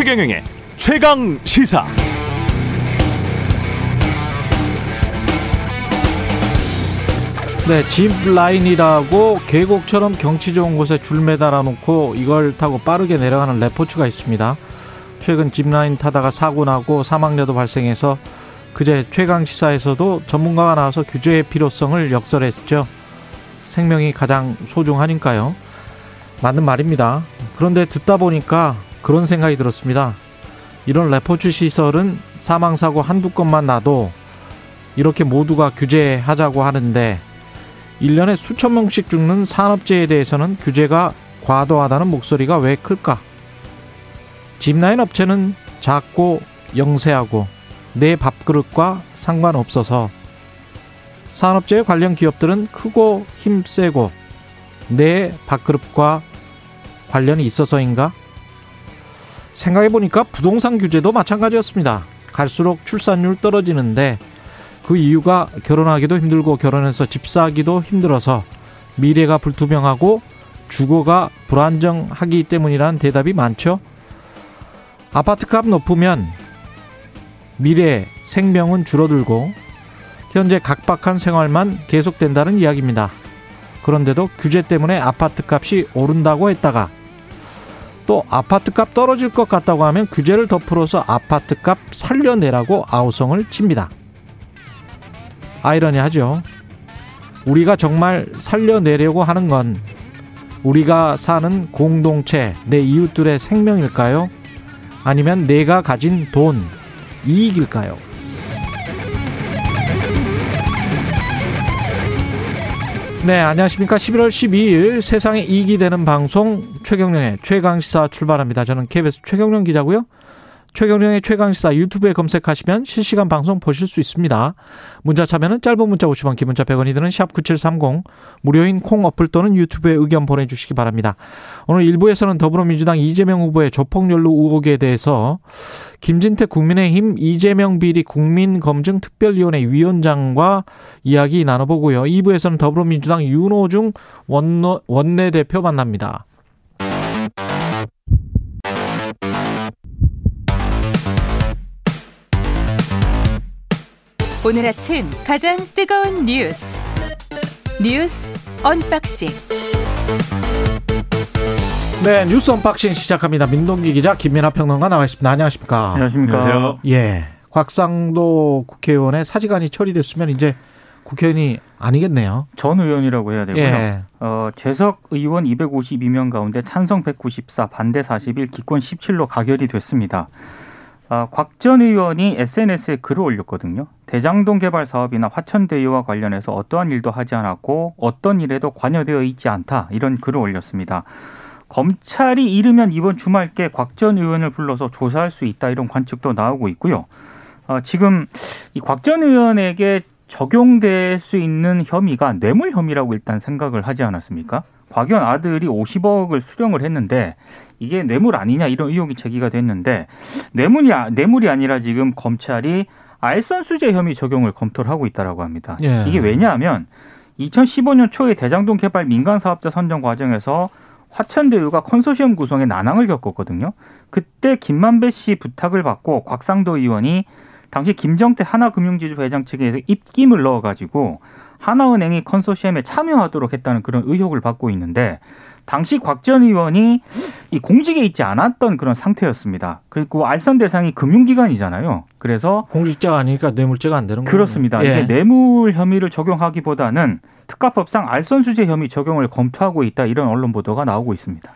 최경영의 최강 시사. 네, 집 라인이라고 계곡처럼 경치 좋은 곳에 줄 매달아 놓고 이걸 타고 빠르게 내려가는 레포츠가 있습니다. 최근 집 라인 타다가 사고 나고 사망자도 발생해서 그제 최강 시사에서도 전문가가 나와서 규제의 필요성을 역설했죠. 생명이 가장 소중하니까요. 맞는 말입니다. 그런데 듣다 보니까 그런 생각이 들었습니다. 이런 레포츠 시설은 사망사고 한두 건만 나도 이렇게 모두가 규제하자고 하는데 1년에 수천 명씩 죽는 산업재해에 대해서는 규제가 과도하다는 목소리가 왜 클까? 집라인 업체는 작고 영세하고 내 밥그릇과 상관없어서 산업재해 관련 기업들은 크고 힘세고 내 밥그릇과 관련이 있어서인가? 생각해보니까 부동산 규제도 마찬가지였습니다. 갈수록 출산율 떨어지는데 그 이유가 결혼하기도 힘들고 결혼해서 집 사기도 힘들어서 미래가 불투명하고 주거가 불안정하기 때문이라는 대답이 많죠. 아파트값 높으면 미래 생명은 줄어들고 현재 각박한 생활만 계속된다는 이야기입니다. 그런데도 규제 때문에 아파트 값이 오른다고 했다가 또 아파트 값 떨어질 것 같다고 하면 규제를 덮으로서 아파트 값 살려내라고 아우성을 칩니다. 아이러니하죠. 우리가 정말 살려내려고 하는 건 우리가 사는 공동체, 내 이웃들의 생명일까요? 아니면 내가 가진 돈, 이익일까요? 네, 안녕하십니까. 11월 12일 세상에 이익이 되는 방송 최경령의 최강시사 출발합니다. 저는 KBS 최경령 기자고요. 최경령의 최강시사 유튜브에 검색하시면 실시간 방송 보실 수 있습니다. 문자 참여는 짧은 문자 50원, 기본자 100원이 드는 샵9730 무료인 콩 어플 또는 유튜브에 의견 보내주시기 바랍니다. 오늘 1부에서는 더불어민주당 이재명 후보의 조폭연루 의혹에 대해서 김진태 국민의힘 이재명 비리 국민검증특별위원회 위원장과 이야기 나눠보고요. 2부에서는 더불어민주당 윤호중 원내대표 만납니다. 오늘 아침 가장 뜨거운 뉴스 뉴스 unboxing 네 뉴스 unboxing 시작합니다. 민동기 기자 김민아 평론가 나와 있습니다. 안녕하십니까? 안녕하십니까? 안녕하세요. 예, 곽상도 국회의원의 사직안이 처리됐으면 이제 국회의원이 아니겠네요. 전 의원이라고 해야 되고요. 예. 어, 재석 의원 252명 가운데 찬성 194, 반대 41, 기권 17로 가결이 됐습니다. 아, 곽전 의원이 SNS에 글을 올렸거든요. 대장동 개발 사업이나 화천대유와 관련해서 어떠한 일도 하지 않았고 어떤 일에도 관여되어 있지 않다 이런 글을 올렸습니다. 검찰이 이르면 이번 주말께 곽전 의원을 불러서 조사할 수 있다 이런 관측도 나오고 있고요. 어, 지금 이 곽전 의원에게 적용될 수 있는 혐의가 뇌물 혐의라고 일단 생각을 하지 않았습니까? 곽연 아들이 50억을 수령을 했는데 이게 뇌물 아니냐 이런 의혹이 제기가 됐는데 뇌물이 아, 뇌물이 아니라 지금 검찰이 알선수재 혐의 적용을 검토를 하고 있다라고 합니다. 예. 이게 왜냐하면 2015년 초에 대장동 개발 민간 사업자 선정 과정에서 화천대유가 컨소시엄 구성에 난항을 겪었거든요. 그때 김만배 씨 부탁을 받고 곽상도 의원이 당시 김정태 하나금융지주 회장 측에서 입김을 넣어가지고 하나은행이 컨소시엄에 참여하도록 했다는 그런 의혹을 받고 있는데 당시 곽 전 의원이 이 공직에 있지 않았던 그런 상태였습니다. 그리고 알선 대상이 금융기관이잖아요. 그래서 공직자가 아니니까 뇌물죄가 안 되는 거예요. 그렇습니다. 예. 이게 뇌물 혐의를 적용하기보다는 특가법상 알선 수재 혐의 적용을 검토하고 있다 이런 언론 보도가 나오고 있습니다.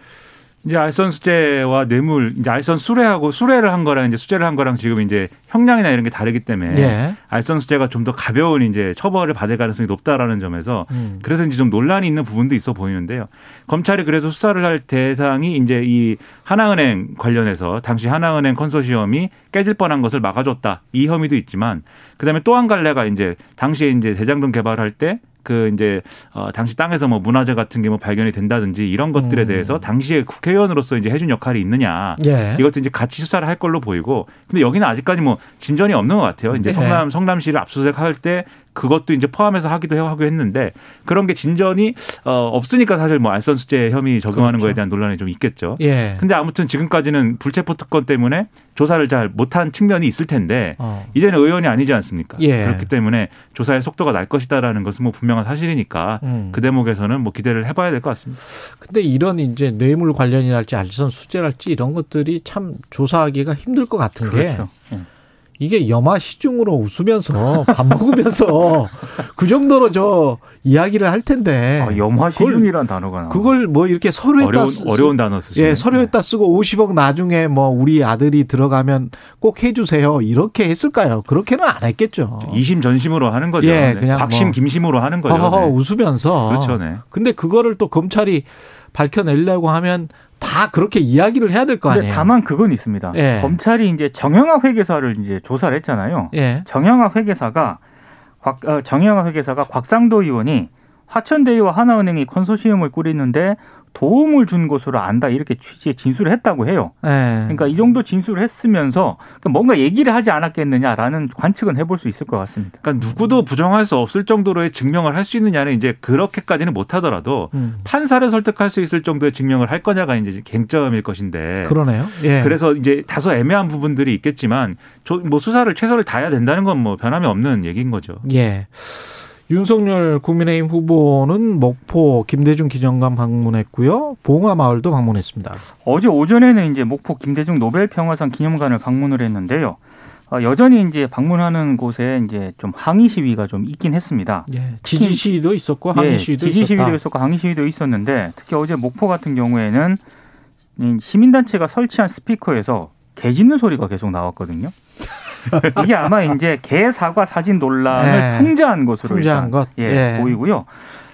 이제 알선 수재와 뇌물, 이제 알선 수뢰하고 수뢰를 한 거랑 이제 수재를 한 거랑 지금 이제 형량이나 이런 게 다르기 때문에 예. 알선 수재가 좀 더 가벼운 이제 처벌을 받을 가능성이 높다라는 점에서 음. 그래서 이제 좀 논란이 있는 부분도 있어 보이는데요. 검찰이 그래서 수사를 할 대상이 이제 이 하나은행 관련해서 당시 하나은행 컨소시엄이 깨질 뻔한 것을 막아줬다 이 혐의도 있지만 그다음에 또 한 갈래가 이제 당시에 이제 대장동 개발할 때 그 이제 어 당시 땅에서 뭐 문화재 같은 게 뭐 발견이 된다든지 이런 것들에 음. 대해서 당시에 국회의원으로서 이제 해준 역할이 있느냐 예. 이것도 이제 같이 수사를 할 걸로 보이고 근데 여기는 아직까지 뭐 진전이 없는 것 같아요. 이제 예. 성남 성남시를 압수수색 할 때 그것도 이제 포함해서 하기도 하고 했는데 그런 게 진전이 어 없으니까 사실 뭐 알선수재 혐의 적용하는 그렇죠. 거에 대한 논란이 좀 있겠죠. 예. 근데 아무튼 지금까지는 불체포 특권 때문에 조사를 잘 못한 측면이 있을 텐데 어. 이제는 의원이 아니지 않습니까? 예. 그렇기 때문에 조사의 속도가 날 것이다라는 것은 뭐 분명한 사실이니까 음. 그 대목에서는 뭐 기대를 해봐야 될 것 같습니다. 근데 이런 이제 뇌물 관련이랄지 알선 수재랄지 이런 것들이 참 조사하기가 힘들 것 같은 게 그렇죠. 예. 이게 염화 시중으로 웃으면서 밥 먹으면서 그 정도로 저 이야기를 할 텐데 아, 염화 시중이란 단어가 나. 그걸 뭐 이렇게 서류에다 어려운 쓰- 어려운 단어 쓰시네. 예, 서류에다 쓰고 50억 나중에 뭐 우리 아들이 들어가면 꼭 해주세요 이렇게 했을까요? 그렇게는 안 했겠죠. 이심 전심으로 하는 거죠. 예, 네. 그냥 곽심 뭐 김심으로 하는 거죠. 허허허 네. 웃으면서 그렇죠, 네. 근데 그거를 또 검찰이 밝혀내려고 하면 다 그렇게 이야기를 해야 될 거 아니에요. 다만 그건 있습니다. 예. 검찰이 이제 정영학 회계사를 이제 조사를 했잖아요. 예. 정영학 회계사가 곽, 어, 정영학 회계사가 곽상도 의원이 화천대유와 하나은행이 컨소시엄을 꾸리는데 도움을 준 것으로 안다 이렇게 취지의 진술을 했다고 해요. 예. 그러니까 이 정도 진술을 했으면서 뭔가 얘기를 하지 않았겠느냐라는 관측은 해볼 수 있을 것 같습니다. 그러니까 누구도 부정할 수 없을 정도로의 증명을 할 수 있느냐는 이제 그렇게까지는 못하더라도 음. 판사를 설득할 수 있을 정도의 증명을 할 거냐가 이제 쟁점일 것인데. 그러네요. 예. 그래서 이제 다소 애매한 부분들이 있겠지만 저- 뭐 수사를 최선을 다해야 된다는 건 뭐 변함이 없는 얘기인 거죠. 예. 윤석열 국민의힘 후보는 목포 김대중 기념관 방문했고요. 봉화 마을도 방문했습니다. 어제 오전에는 이제 목포 김대중 노벨 평화상 기념관을 방문을 했는데요. 어, 여전히 이제 방문하는 곳에 이제 좀 항의 시위가 좀 있긴 했습니다. 예. 지지 시위도 있었고 항의 예, 시위도 지지 있었다. 시위도 있었고 항의 시위도 있었는데 특히 어제 목포 같은 경우에는 이 시민단체가 설치한 스피커에서 개 짖는 소리가 계속 나왔거든요. 이게 아마 이제 개 사과 사진 논란을 네. 풍자한 것으로 풍자한 것. 예, 예. 보이고요.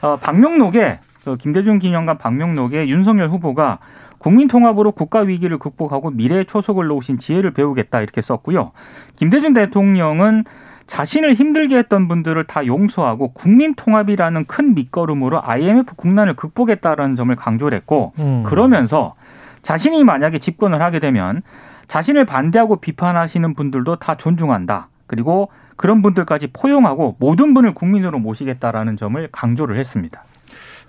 어, 방명록에 그 김대중 기념관 방명록에 윤석열 후보가 국민 통합으로 국가 위기를 극복하고 미래의 초석을 놓으신 지혜를 배우겠다 이렇게 썼고요. 김대중 대통령은 자신을 힘들게 했던 분들을 다 용서하고 국민 통합이라는 큰 밑거름으로 IMF 국난을 극복했다라는 점을 강조를 했고 음. 그러면서 자신이 만약에 집권을 하게 되면 자신을 반대하고 비판하시는 분들도 다 존중한다. 그리고 그런 분들까지 포용하고 모든 분을 국민으로 모시겠다라는 점을 강조를 했습니다.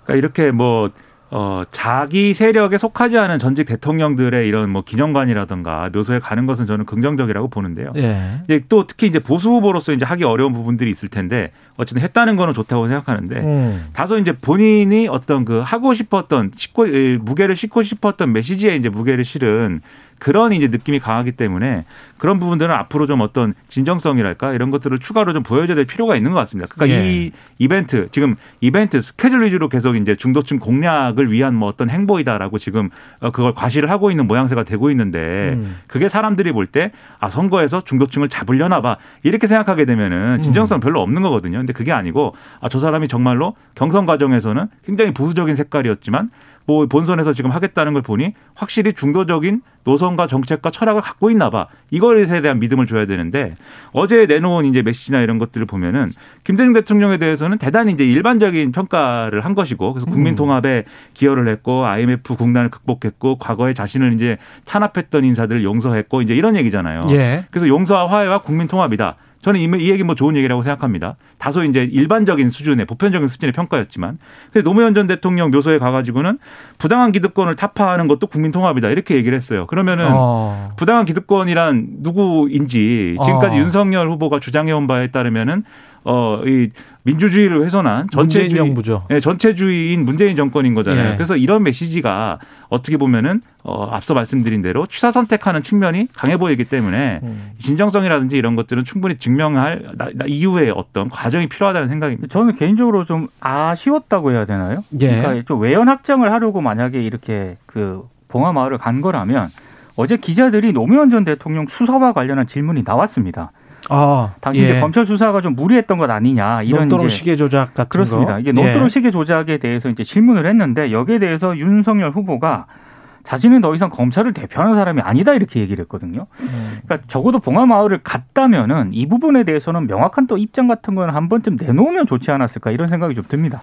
그러니까 이렇게 뭐 어, 자기 세력에 속하지 않은 전직 대통령들의 이런 뭐 기념관이라든가 묘소에 가는 것은 저는 긍정적이라고 보는데요. 예. 이제 또 특히 이제 보수 후보로서 이제 하기 어려운 부분들이 있을 텐데 어쨌든 했다는 거는 좋다고 생각하는데 음. 다소 이제 본인이 어떤 그 하고 싶었던 싣고 에, 무게를 싣고 싶었던 메시지에 이제 무게를 실은 그런 이제 느낌이 강하기 때문에 그런 부분들은 앞으로 좀 어떤 진정성이랄까 이런 것들을 추가로 좀 보여줘야 될 필요가 있는 것 같습니다. 그러니까 예. 이 이벤트 지금 이벤트 스케줄 위주로 계속 이제 중도층 공략을 위한 뭐 어떤 행보이다라고 지금 어, 그걸 과시를 하고 있는 모양새가 되고 있는데 음. 그게 사람들이 볼 때 아 선거에서 중도층을 잡으려나 봐 이렇게 생각하게 되면은 진정성 별로 없는 거거든요. 근데 그게 아니고 아 저 사람이 정말로 경선 과정에서는 굉장히 보수적인 색깔이었지만 뭐 본선에서 지금 하겠다는 걸 보니 확실히 중도적인 노선과 정책과 철학을 갖고 있나 봐. 이것에 대한 믿음을 줘야 되는데 어제 내놓은 이제 메시지나 이런 것들을 보면은 김대중 대통령에 대해서는 대단히 이제 일반적인 평가를 한 것이고 그래서 국민 통합에 기여를 했고 IMF 국난을 극복했고 과거에 자신을 이제 탄압했던 인사들을 용서했고 이제 이런 얘기잖아요. 예. 그래서 용서와 화해와 국민 통합이다. 저는 이, 이 얘기 뭐 좋은 얘기라고 생각합니다. 다소 이제 일반적인 수준의 보편적인 수준의 평가였지만, 근데 노무현 전 대통령 묘소에 가가지고는 부당한 기득권을 타파하는 것도 국민 통합이다 이렇게 얘기를 했어요. 그러면은 어. 부당한 기득권이란 누구인지 지금까지 어. 윤석열 후보가 주장해온 바에 따르면은 어, 이 민주주의를 훼손한 전체주의, 정부죠. 예, 전체주의인 문재인 정권인 거잖아요. 예. 그래서 이런 메시지가 어떻게 보면은 어, 앞서 말씀드린 대로 취사 선택하는 측면이 강해 보이기 때문에 음. 진정성이라든지 이런 것들은 충분히 증명할 나, 나 이후에 어떤 과정이 필요하다는 생각입니다. 저는 개인적으로 좀 아쉬웠다고 해야 되나요? 예. 그러니까 좀 외연 확장을 하려고 만약에 이렇게 그 봉화 마을을 간 거라면 어제 기자들이 노무현 전 대통령 수사와 관련한 질문이 나왔습니다. 아, 당시 예. 이제 검찰 수사가 좀 무리했던 것 아니냐 이런 이제 시계 조작 같은 그렇습니다. 거. 이게 논두렁 예. 시계 조작에 대해서 이제 질문을 했는데 여기에 대해서 윤석열 후보가 자신은 더 이상 검찰을 대표하는 사람이 아니다 이렇게 얘기를 했거든요. 그러니까 적어도 봉화마을을 갔다면은 이 부분에 대해서는 명확한 또 입장 같은 거는 한 번쯤 내놓으면 좋지 않았을까 이런 생각이 좀 듭니다.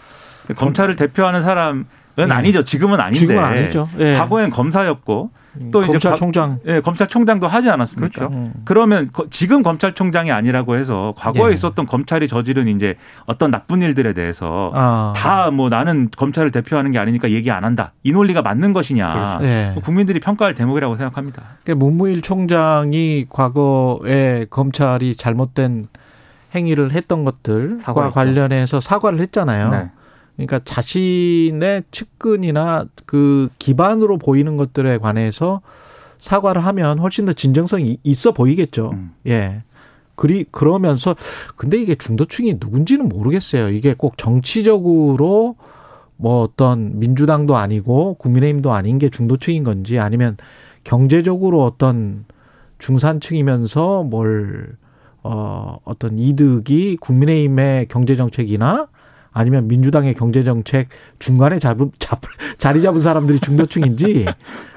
검찰을 대표하는 사람은 예. 아니죠. 지금은 아닌데. 지금은 아니죠. 예. 과거엔 검사였고 또 이제 검찰총장 예, 검찰총장도 하지 않았습니까? 그렇죠. 음. 그러면 거- 지금 검찰총장이 아니라고 해서 과거에 예. 있었던 검찰이 저지른 이제 어떤 나쁜 일들에 대해서 아. 다뭐 나는 검찰을 대표하는 게 아니니까 얘기 안 한다. 이 논리가 맞는 것이냐. 예. 국민들이 평가할 대목이라고 생각합니다. 그러니까 문무일 총장이 과거에 검찰이 잘못된 행위를 했던 것들과 사과했죠. 관련해서 사과를 했잖아요. 네. 그러니까 자신의 측근이나 그 기반으로 보이는 것들에 관해서 사과를 하면 훨씬 더 진정성이 있어 보이겠죠. 음. 예. 그리 그러면서 근데 이게 중도층이 누군지는 모르겠어요. 이게 꼭 정치적으로 뭐 어떤 민주당도 아니고 국민의힘도 아닌 게 중도층인 건지 아니면 경제적으로 어떤 중산층이면서 뭘 어, 어떤 이득이 국민의힘의 경제 정책이나 아니면 민주당의 경제 정책 중간에 잡은 잡, 자리 잡은 사람들이 중도층인지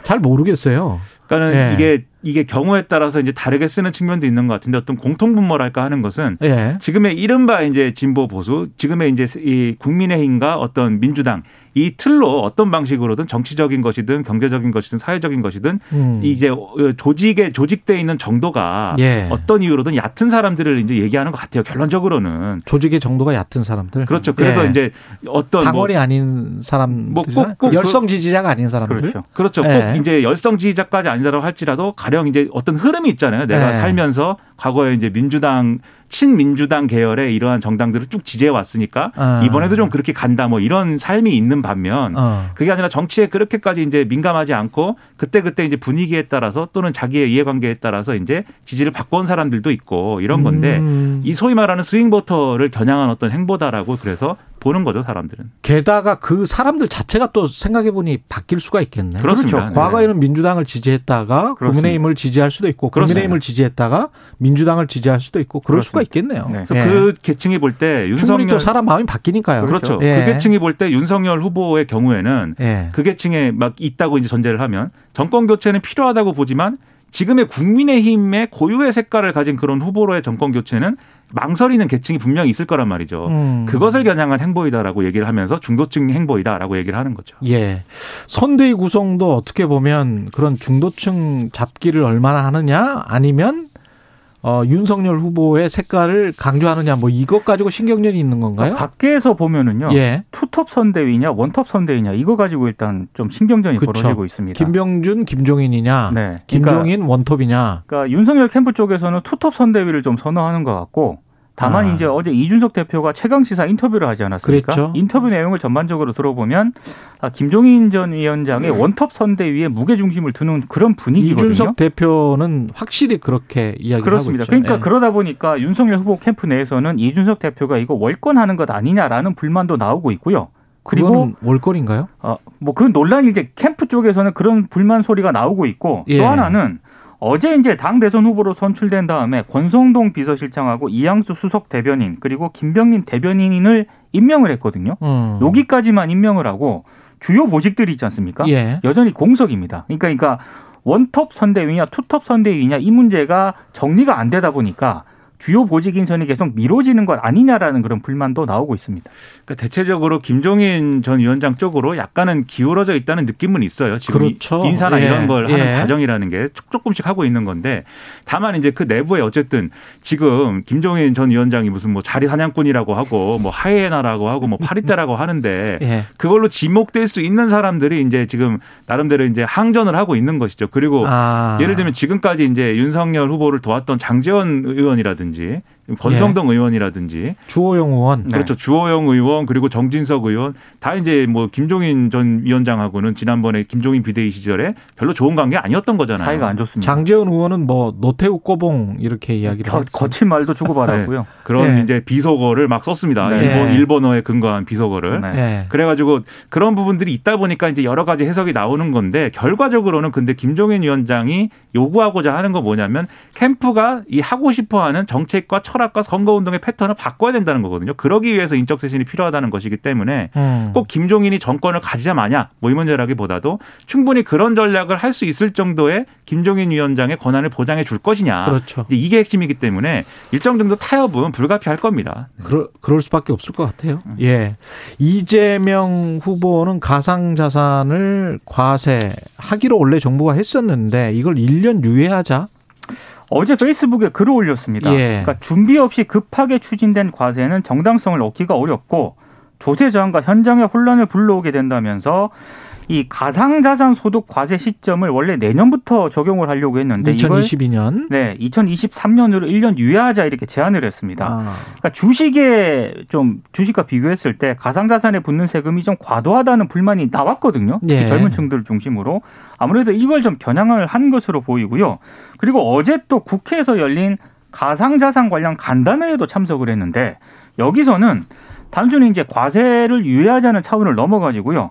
잘 모르겠어요. 그러니까는 예. 이게 이게 경우에 따라서 이제 다르게 쓰는 측면도 있는 것 같은데 어떤 공통분모랄까 하는 것은 예. 지금의 이른바 이제 진보 보수, 지금의 이제 이 국민의힘과 어떤 민주당 이 틀로 어떤 방식으로든 정치적인 것이든 경제적인 것이든 사회적인 것이든 음. 이제 조직에 조직돼 있는 정도가 예. 어떤 이유로든 얕은 사람들을 이제 얘기하는 것 같아요. 결론적으로는 조직의 정도가 얕은 사람들. 그렇죠. 그래서 예. 이제 어떤 뭐 당원이 아닌 사람, 뭐 꼭- 꼭 열성 지지자가 아닌 사람들. 그렇죠. 그렇죠. 예. 꼭 이제 열성 지지자까지 아니라고 할지라도 가령 이제 어떤 흐름이 있잖아요. 내가 예. 살면서 과거에 이제 민주당 친민주당 계열의 이러한 정당들을 쭉 지지해 왔으니까 아. 이번에도 좀 그렇게 간다 뭐 이런 삶이 있는 반면 어. 그게 아니라 정치에 그렇게까지 이제 민감하지 않고 그때 그때 이제 분위기에 따라서 또는 자기의 이해관계에 따라서 이제 지지를 바꿔온 사람들도 있고 이런 건데 음. 이 소위 말하는 스윙 보터를 겨냥한 어떤 행보다라고 그래서 보는 거죠, 사람들은. 게다가 그 사람들 자체가 또 생각해 보니 바뀔 수가 있겠네. 그렇습니다. 그렇죠. 네. 과거에는 민주당을 지지했다가 그렇습니다. 국민의힘을 지지할 수도 있고 그렇습니다. 국민의힘을 지지했다가 민주당을 지지할 수도 있고 그럴 수가 있겠네요. 네. 그래서 예. 그 계층이 볼때 충분히 또 윤석열 사람 마음이 바뀌니까요. 그렇죠. 예. 그 계층이 볼 때 윤석열 후보의 경우에는 예. 그 계층에 막 있다고 이제 전제를 하면 정권 교체는 필요하다고 보지만 지금의 국민의힘의 고유의 색깔을 가진 그런 후보로의 정권 교체는 망설이는 계층이 분명히 있을 거란 말이죠. 음. 그것을 겨냥한 행보이다라고 얘기를 하면서 중도층 행보이다라고 얘기를 하는 거죠. 예. 선대위 구성도 어떻게 보면 그런 중도층 잡기를 얼마나 하느냐 아니면 어, 윤석열 후보의 색깔을 강조하느냐 뭐 이것 가지고 신경전이 있는 건가요? 그러니까 밖에서 보면은요. 예. 투톱 선대위냐 원톱 선대위냐 이거 가지고 일단 좀 신경전이 그쵸. 벌어지고 있습니다. 김병준, 김종인이냐, 네. 그러니까, 김종인 원톱이냐. 그러니까 윤석열 캠프 쪽에서는 투톱 선대위를 좀 선호하는 것 같고 다만 아. 이제 어제 이준석 대표가 최강 시사 인터뷰를 하지 않았습니까? 그랬죠. 인터뷰 내용을 전반적으로 들어보면 아, 김종인 전 위원장의 원톱 선대위에 무게 중심을 두는 그런 분위기거든요. 이준석 대표는 확실히 그렇게 이야기를 그렇습니다. 하고 있죠. 그러니까 예. 그러다 보니까 윤석열 후보 캠프 내에서는 이준석 대표가 이거 월권하는 것 아니냐라는 불만도 나오고 있고요. 그리고 월권인가요? 어, 뭐 그 논란이 이제 캠프 쪽에서는 그런 불만 소리가 나오고 있고 예. 또 하나는 어제 이제 당 대선 후보로 선출된 다음에 권성동 비서실장하고 이양수 수석 대변인 그리고 김병민 대변인을 임명을 했거든요. 음. 여기까지만 임명을 하고 주요 보직들이 있지 않습니까? 예. 여전히 공석입니다. 그러니까 그러니까 원톱 선대위냐 투톱 선대위냐 이 문제가 정리가 안 되다 보니까 주요 보직 인선이 계속 미뤄지는 것 아니냐라는 그런 불만도 나오고 있습니다. 그러니까 대체적으로 김종인 전 위원장 쪽으로 약간은 기울어져 있다는 느낌은 있어요. 지금 그렇죠. 이- 인사나 예. 이런 걸 예. 하는 과정이라는 게 조금씩 하고 있는 건데 다만 이제 그 내부에 어쨌든 지금 김종인 전 위원장이 무슨 뭐 자리 사냥꾼이라고 하고 뭐 하이에나라고 하고 뭐 파리떼라고 하는데 예. 그걸로 지목될 수 있는 사람들이 이제 지금 나름대로 이제 항전을 하고 있는 것이죠. 그리고 아. 예를 들면 지금까지 이제 윤석열 후보를 도왔던 장재원 의원이라든지 한다든지 권성동 의원이라든지 주호영 의원. 네. 그렇죠. 주호영 의원 그리고 정진석 의원 다 이제 뭐 김종인 전 위원장하고는 지난번에 김종인 비대위 시절에 별로 좋은 관계 아니었던 거잖아요. 사이가 안 좋습니다. 장재원 의원은 뭐 노태우 꼬봉 이렇게 이야기를 거. 거친 말도 주고받았고요. 그런 네. 이제 비속어를 막 썼습니다. 네. 일본 네. 일본어에 근거한 비속어를. 네. 예. 그래가지고 그런 부분들이 있다 보니까 이제 여러 가지 해석이 나오는 건데 결과적으로는 근데 김종인 위원장이 요구하고자 하는 거 뭐냐면 캠프가 이 하고 싶어하는 정책과 철학과 선거운동의 패턴을 바꿔야 된다는 거거든요. 그러기 위해서 인적 쇄신이 필요하다는 것이기 때문에 음. 꼭 김종인이 정권을 가지자 마냐 뭐 이 문제라기보다도 충분히 그런 전략을 할 수 있을 정도의 김종인 위원장의 권한을 보장해 줄 것이냐. 그렇죠. 이게 핵심이기 때문에 일정 정도 타협은 불가피할 겁니다. 그러, 그럴 수밖에 없을 것 같아요. 음. 예. 이재명 후보는 가상자산을 과세하기로 원래 정부가 했었는데 이걸 1년 유예하자. 어제 페이스북에 글을 올렸습니다. 예. 그러니까 준비 없이 급하게 추진된 과세는 정당성을 얻기가 어렵고 조세 저항과 현장의 혼란을 불러오게 된다면서 이 가상자산 소득 과세 시점을 원래 내년부터 적용을 하려고 했는데 이걸 2022년. 네, 2023년으로 1년 유예하자 이렇게 제안을 했습니다. 아, 그러니까 주식에 좀 주식과 비교했을 때 가상자산에 붙는 세금이 좀 과도하다는 불만이 나왔거든요. 예. 젊은 층들을 중심으로 아무래도 이걸 좀 겨냥을 한 것으로 보이고요. 그리고 어제 또 국회에서 열린 가상자산 관련 간담회에도 참석을 했는데 여기서는 단순히 이제 과세를 유예하자는 차원을 넘어가지고요.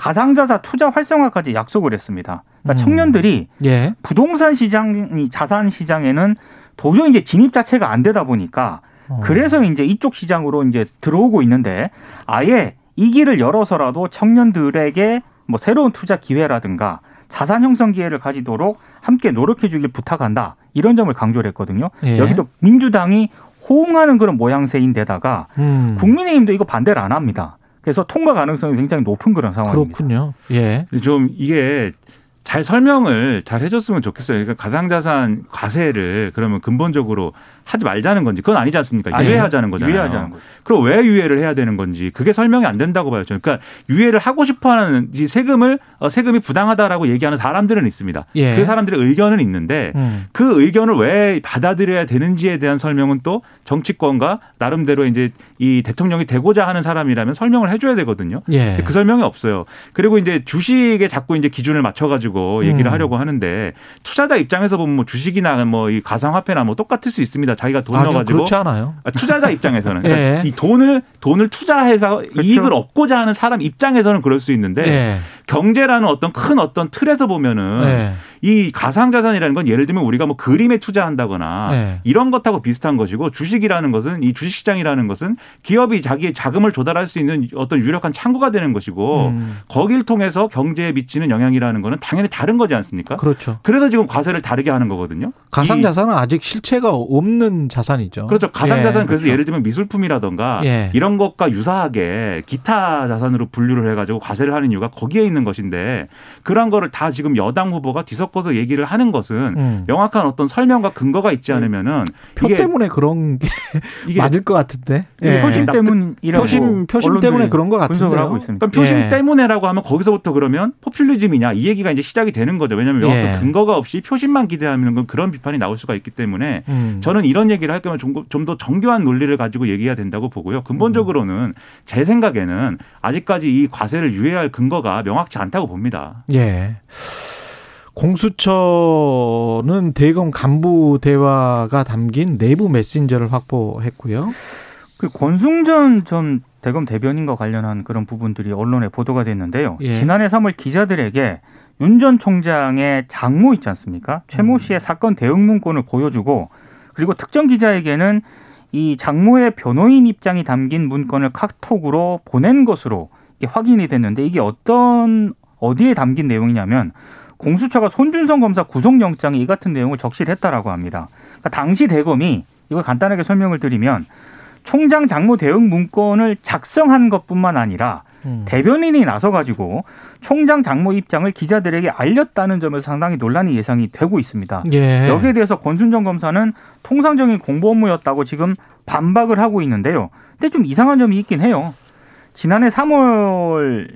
가상자산 투자 활성화까지 약속을 했습니다. 그러니까 음. 청년들이 예. 부동산 시장이 자산 시장에는 도저히 이제 진입 자체가 안 되다 보니까 어. 그래서 이제 이쪽 시장으로 이제 들어오고 있는데 아예 이 길을 열어서라도 청년들에게 뭐 새로운 투자 기회라든가 자산 형성 기회를 가지도록 함께 노력해 주길 부탁한다. 이런 점을 강조를 했거든요. 예. 여기도 민주당이 호응하는 그런 모양새인데다가 음. 국민의힘도 이거 반대를 안 합니다. 그래서 통과 가능성이 굉장히 높은 그런 상황입니다. 그렇군요. 예. 좀 이게 잘 설명을 잘 해줬으면 좋겠어요. 그러니까 가상자산 과세를 그러면 근본적으로 하지 말자는 건지 그건 아니지 않습니까? 아니, 유예하자는 거잖아요. 유예하자는 거죠. 그럼 왜 유예를 해야 되는 건지 그게 설명이 안 된다고 봐요. 저는. 그러니까 유예를 하고 싶어하는 이 세금을 어, 세금이 부당하다라고 얘기하는 사람들은 있습니다. 예. 그 사람들의 의견은 있는데 음. 그 의견을 왜 받아들여야 되는지에 대한 설명은 또 정치권과 나름대로 이제 이 대통령이 되고자 하는 사람이라면 설명을 해줘야 되거든요. 예. 그 설명이 없어요. 그리고 이제 주식에 자꾸 이제 기준을 맞춰가지고 얘기를 음. 하려고 하는데 투자자 입장에서 보면 뭐 주식이나 뭐 이 가상화폐나 뭐 똑같을 수 있습니다. 자기가 돈 아니요, 넣어가지고 그렇지 않아요. 아, 투자자 입장에서는 그러니까 예. 이 돈을 돈을 투자해서 그렇죠. 이익을 얻고자 하는 사람 입장에서는 그럴 수 있는데 예. 경제라는 어떤 큰 어떤 틀에서 보면은 예. 이 가상자산이라는 건 예를 들면 우리가 뭐 그림에 투자한다거나 네. 이런 것하고 비슷한 것이고 주식이라는 것은 이 주식시장이라는 것은 기업이 자기의 자금을 조달할 수 있는 어떤 유력한 창구가 되는 것이고 음. 거길 통해서 경제에 미치는 영향이라는 거는 당연히 다른 거지 않습니까? 그렇죠. 그래서 지금 과세를 다르게 하는 거거든요. 가상 이- 자산은 아직 실체가 없는 자산이죠. 그렇죠. 가상자산 예. 그래서 예를 들면 미술품이라던가 예. 이런 것과 유사하게 기타 자산으로 분류를 해가지고 과세를 하는 이유가 거기에 있는 것인데 그런 거를 다 지금 여당 후보가 뒤섞 어서 얘기를 하는 것은 음. 명확한 어떤 설명과 근거가 있지 않으면은 표 때문에 그런 게 이게 맞을 것 같은데. 예. 표심 때문이라고 표심 표심 때문에 그런 것 같은데요. 하고 있습니다. 그러니까 표심 예. 때문에라고 하면 거기서부터 그러면 포퓰리즘이냐 이 얘기가 이제 시작이 되는 거죠. 왜냐하면 명확한 예. 근거가 없이 표심만 기대하면 건 그런 비판이 나올 수가 있기 때문에 음. 저는 이런 얘기를 할 거면 좀더 정교한 논리를 가지고 얘기해야 된다고 보고요. 근본적으로는 제 생각에는 아직까지 이 과세를 유예할 근거가 명확치 않다고 봅니다. 예. 공수처는 대검 간부 대화가 담긴 내부 메신저를 확보했고요. 그 권승전 전 대검 대변인과 관련한 그런 부분들이 언론에 보도가 됐는데요. 예. 지난해 3월 기자들에게 윤 전 총장의 장모 있지 않습니까? 최모 씨의 사건 대응 문건을 보여주고 그리고 특정 기자에게는 이 장모의 변호인 입장이 담긴 문건을 카톡으로 보낸 것으로 확인이 됐는데 이게 어떤 어디에 담긴 내용이냐면 공수처가 손준성 검사 구속영장에 이 같은 내용을 적시를 했다라고 합니다. 그러니까 당시 대검이 이걸 간단하게 설명을 드리면 총장 장모 대응 문건을 작성한 것뿐만 아니라 음. 대변인이 나서 가지고 총장 장모 입장을 기자들에게 알렸다는 점에서 상당히 논란이 예상이 되고 있습니다. 예. 여기에 대해서 권순정 검사는 통상적인 공보 업무였다고 지금 반박을 하고 있는데요. 근데 좀 이상한 점이 있긴 해요. 지난해 3월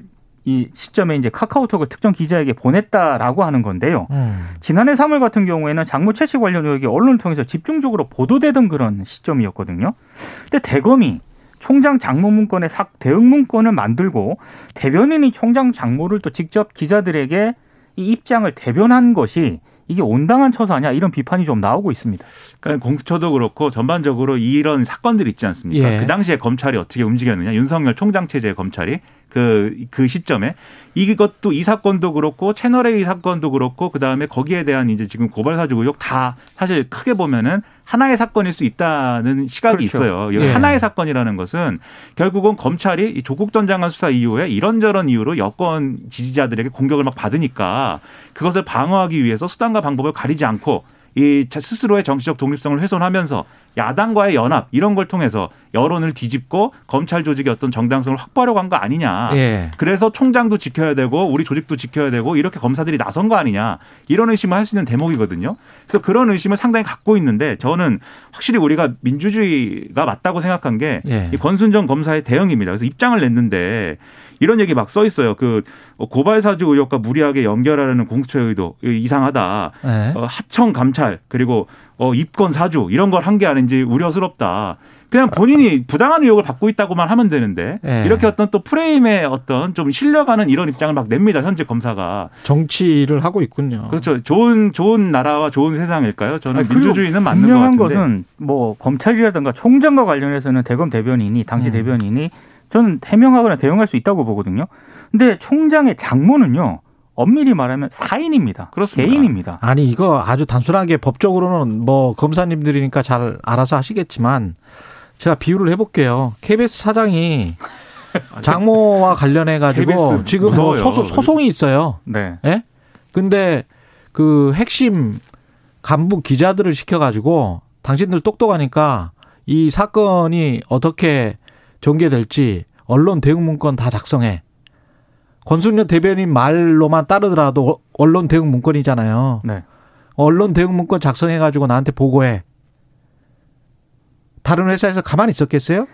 이 시점에 이제 카카오톡을 특정 기자에게 보냈다라고 하는 건데요. 음. 지난해 3월 같은 경우에는 장모 채식 관련 의혹이 언론을 통해서 집중적으로 보도되던 그런 시점이었거든요. 근데 대검이 총장 장모 문건의 삭 대응 문건을 만들고 대변인이 총장 장모를 또 직접 기자들에게 이 입장을 대변한 것이 이게 온당한 처사냐 이런 비판이 좀 나오고 있습니다. 그러니까 공수처도 그렇고 전반적으로 이런 사건들 있지 않습니까? 예. 그 당시에 검찰이 어떻게 움직였느냐? 윤석열 총장 체제의 검찰이 그, 그 시점에 이것도 이 사건도 그렇고 채널A 이 사건도 그렇고 그 다음에 거기에 대한 이제 지금 고발 사주 의혹 다 사실 크게 보면은 하나의 사건일 수 있다는 시각이 그렇죠. 있어요. 이 예. 하나의 사건이라는 것은 결국은 검찰이 이 조국 전 장관 수사 이후에 이런저런 이유로 여권 지지자들에게 공격을 막 받으니까 그것을 방어하기 위해서 수단과 방법을 가리지 않고 이 자- 스스로의 정치적 독립성을 훼손하면서 야당과의 연합 이런 걸 통해서 여론을 뒤집고 검찰 조직의 어떤 정당성을 확보하려고 한 거 아니냐. 예. 그래서 총장도 지켜야 되고 우리 조직도 지켜야 되고 이렇게 검사들이 나선 거 아니냐 이런 의심을 할 수 있는 대목이거든요. 그래서 그런 의심을 상당히 갖고 있는데 저는 확실히 우리가 민주주의가 맞다고 생각한 게이 예. 권순정 검사의 대응입니다. 그래서 입장을 냈는데 이런 얘기 막 써 있어요. 그 고발 사주 의혹과 무리하게 연결하려는 공수처 의도 이상하다. 예. 어, 하청 감찰 그리고 어, 입건 사주 이런 걸 한 게 아닌지 우려스럽다. 그냥 본인이 부당한 의혹을 받고 있다고만 하면 되는데 예. 이렇게 어떤 또 프레임의 어떤 좀 실려가는 이런 입장을 막 냅니다 현재 검사가 정치를 하고 있군요. 그렇죠 좋은 좋은 나라와 좋은 세상일까요? 저는 아니, 민주주의는 맞는 것 분명한 같은데 것은 뭐 검찰이라든가 총장과 관련해서는 대검 대변인이 당시 음. 대변인이 저는 해명하거나 대응할 수 있다고 보거든요. 근데 총장의 장모는요. 엄밀히 말하면 사인입니다. 그렇습니다. 개인입니다. 아니 이거 아주 단순하게 법적으로는 뭐 검사님들이니까 잘 알아서 하시겠지만 제가 비유를 해볼게요. KBS 사장이 장모와 관련해 가지고 지금 뭐. 소송, 소송이 있어요. 네. 예? 근데 그 핵심 간부 기자들을 시켜 가지고 당신들 똑똑하니까 이 사건이 어떻게 전개될지 언론 대응 문건 다 작성해. 권순현 대변인 말로만 따르더라도 언론 대응 문건이잖아요. 네. 언론 대응 문건 작성해 가지고 나한테 보고해. 다른 회사에서 가만히 있었겠어요?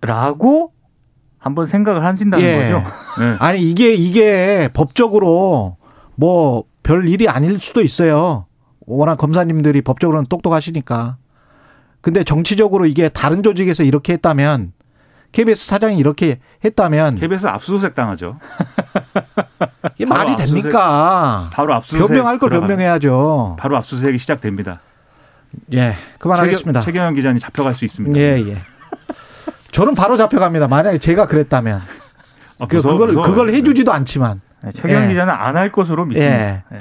라고 한번 생각을 하신다는 예. 거죠. 네. 아니 이게 이게 법적으로 뭐 별 일이 아닐 수도 있어요. 워낙 검사님들이 법적으로는 똑똑하시니까. 근데 정치적으로 이게 다른 조직에서 이렇게 했다면 KBS 사장이 이렇게 했다면 KBS 압수수색 당하죠. 이게 말이 압수수색- 됩니까? 바로 압수수색 변명할 걸. 변명해야죠. 바로 압수수색이 시작됩니다. 예, 그만하겠습니다. 최경, 최경영 기자님 잡혀갈 수 있습니다. 예, 예. 저는 바로 잡혀갑니다. 만약에 제가 그랬다면. 아, 그, 무서워, 그걸, 무서워요. 그걸 해주지도 않지만. 네, 최경 예. 기자는 안 할 것으로 믿습니다. 예. 네.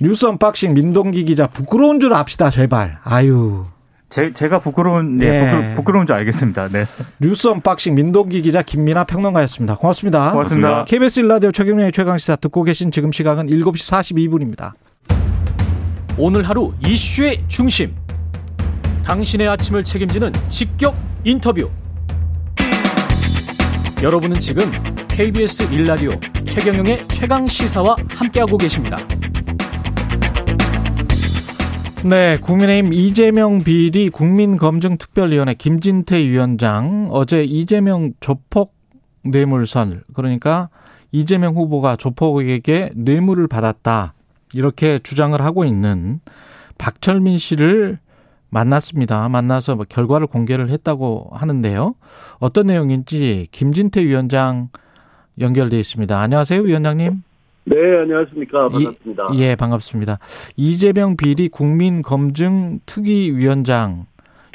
뉴스 unboxing 민동기 기자 부끄러운 줄 압시다, 제발. 아유. 제, 제가 부끄러운, 네, 예. 부끄러, 부끄러 운 줄 알겠습니다. 네. 뉴스 unboxing 민동기 기자 김민아 평론가였습니다. 고맙습니다. 고맙습니다. KBS 1라디오 최경영의 최강시사 듣고 계신 지금 시각은 7시 42분입니다. 오늘 하루 이슈의 중심. 당신의 아침을 책임지는 직격 인터뷰. 여러분은 지금 KBS 일라디오 최경영의 최강 시사와 함께하고 계십니다. 네, 국민의힘 이재명 비리 국민검증특별위원회 김진태 위원장 어제 이재명 조폭 뇌물설 그러니까 이재명 후보가 조폭에게 뇌물을 받았다 이렇게 주장을 하고 있는 박철민 씨를 만났습니다. 만나서 뭐 결과를 공개를 했다고 하는데요. 어떤 내용인지 김진태 위원장 연결돼 있습니다. 안녕하세요, 위원장님. 네, 안녕하십니까. 반갑습니다. 예, 반갑습니다. 이재명 비리 국민검증 특위위원장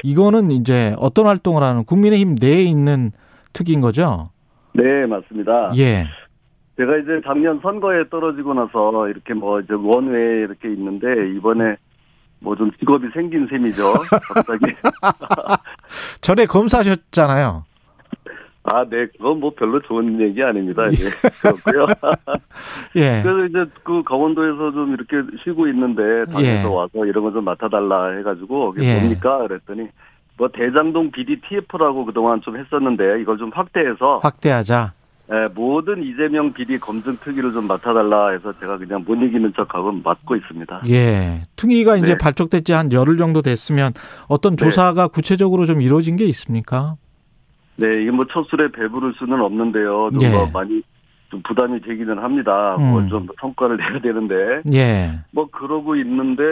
이거는 이제 어떤 활동을 하는 국민의힘 내에 있는 특위인 거죠? 네, 맞습니다. 예. 제가 이제 작년 선거에 떨어지고 나서 이렇게 뭐 이제 원외에 이렇게 있는데 이번에 뭐 좀 직업이 생긴 셈이죠. 갑자기. 전에 검사셨잖아요. 아, 네, 그건 뭐 별로 좋은 얘기 아닙니다. 예. 그렇고요. 예. 그래서 이제 그 강원도에서 좀 이렇게 쉬고 있는데 당에서 예. 와서 이런 거 좀 맡아달라 해가지고 이게 예. 뭡니까? 그랬더니 뭐 대장동 비리 TF라고 그동안 좀 했었는데 이걸 좀 확대해서 확대하자. 예, 모든 이재명 비리 검증 특위를 좀 맡아달라 해서 제가 그냥 못 이기는 척하고 맡고 있습니다. 예. 특위가 이제 네. 발족됐지 한 열흘 정도 됐으면 어떤 네. 조사가 구체적으로 좀 이루어진 게 있습니까? 네, 이게 뭐 첫 술에 배부를 수는 없는데요. 좀 예. 뭐 많이 좀 부담이 되기는 합니다. 음. 뭐좀 성과를 내야 되는데 예. 뭐 그러고 있는데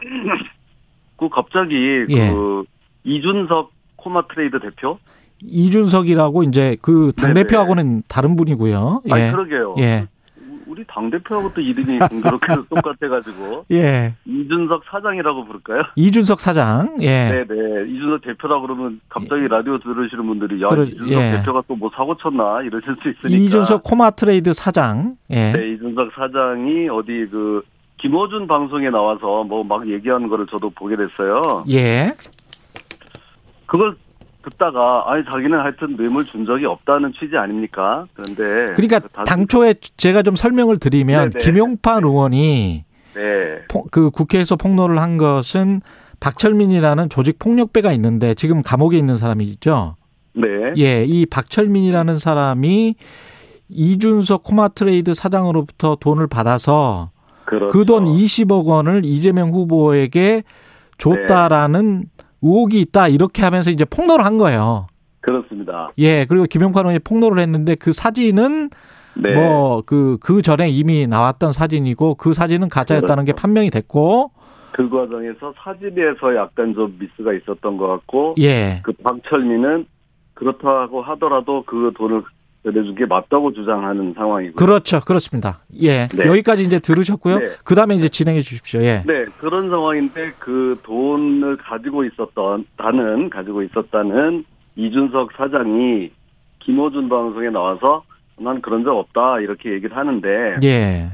그 갑자기 예. 그 이준석 코마 트레이드 대표 이준석이라고 이제 그 네네. 당대표하고는 다른 분이고요. 예. 아니 그러게요. 예. 우리 당 대표하고 또 이름이 공교롭게 똑같아가지고 예. 이준석 사장이라고 부를까요? 이준석 사장. 예. 네네 이준석 대표라 그러면 갑자기 라디오 들으시는 분들이 야 그러- 이준석 예. 대표가 또 뭐 사고 쳤나 이러실 수 있으니까 이준석 코마 트레이드 사장. 예. 네 이준석 사장이 어디 그 김어준 방송에 나와서 뭐 막 얘기하는 거를 저도 보게 됐어요. 예. 그걸 듣다가 아니 자기는 하여튼 뇌물 준 적이 없다는 취지 아닙니까? 그런데 그러니까 다- 당초에 제가 좀 설명을 드리면 네네. 김용판 의원이 네 포- 그 국회에서 폭로를 한 것은 박철민이라는 조직 폭력배가 있는데 지금 감옥에 있는 사람이 있죠. 네. 예, 이 박철민이라는 사람이 이준석 코마트레이드 사장으로부터 돈을 받아서 그렇죠. 그돈 20억 원을 이재명 후보에게 줬다라는 의혹이 있다 이렇게 하면서 이제 폭로를 한 거예요. 그렇습니다. 예, 그리고 김용판 의원이 폭로를 했는데 그 사진은 네. 뭐그그 전에 이미 나왔던 사진이고 그 사진은 가짜였다는 게 그렇죠. 판명이 됐고 그 과정에서 사진에서 약간 좀 미스가 있었던 것 같고 예. 그 박철민은 그렇다고 하더라도 그 돈을 내준 게 맞다고 주장하는 상황이고요. 그렇죠. 그렇습니다. 예. 네. 여기까지 이제 들으셨고요. 네. 그 다음에 이제 진행해 주십시오. 예. 네, 그런 상황인데 그 돈을 가지고 있었던 다는 가지고 있었다는 이준석 사장이 김호준 방송에 나와서 난 그런 적 없다 이렇게 얘기를 하는데 예.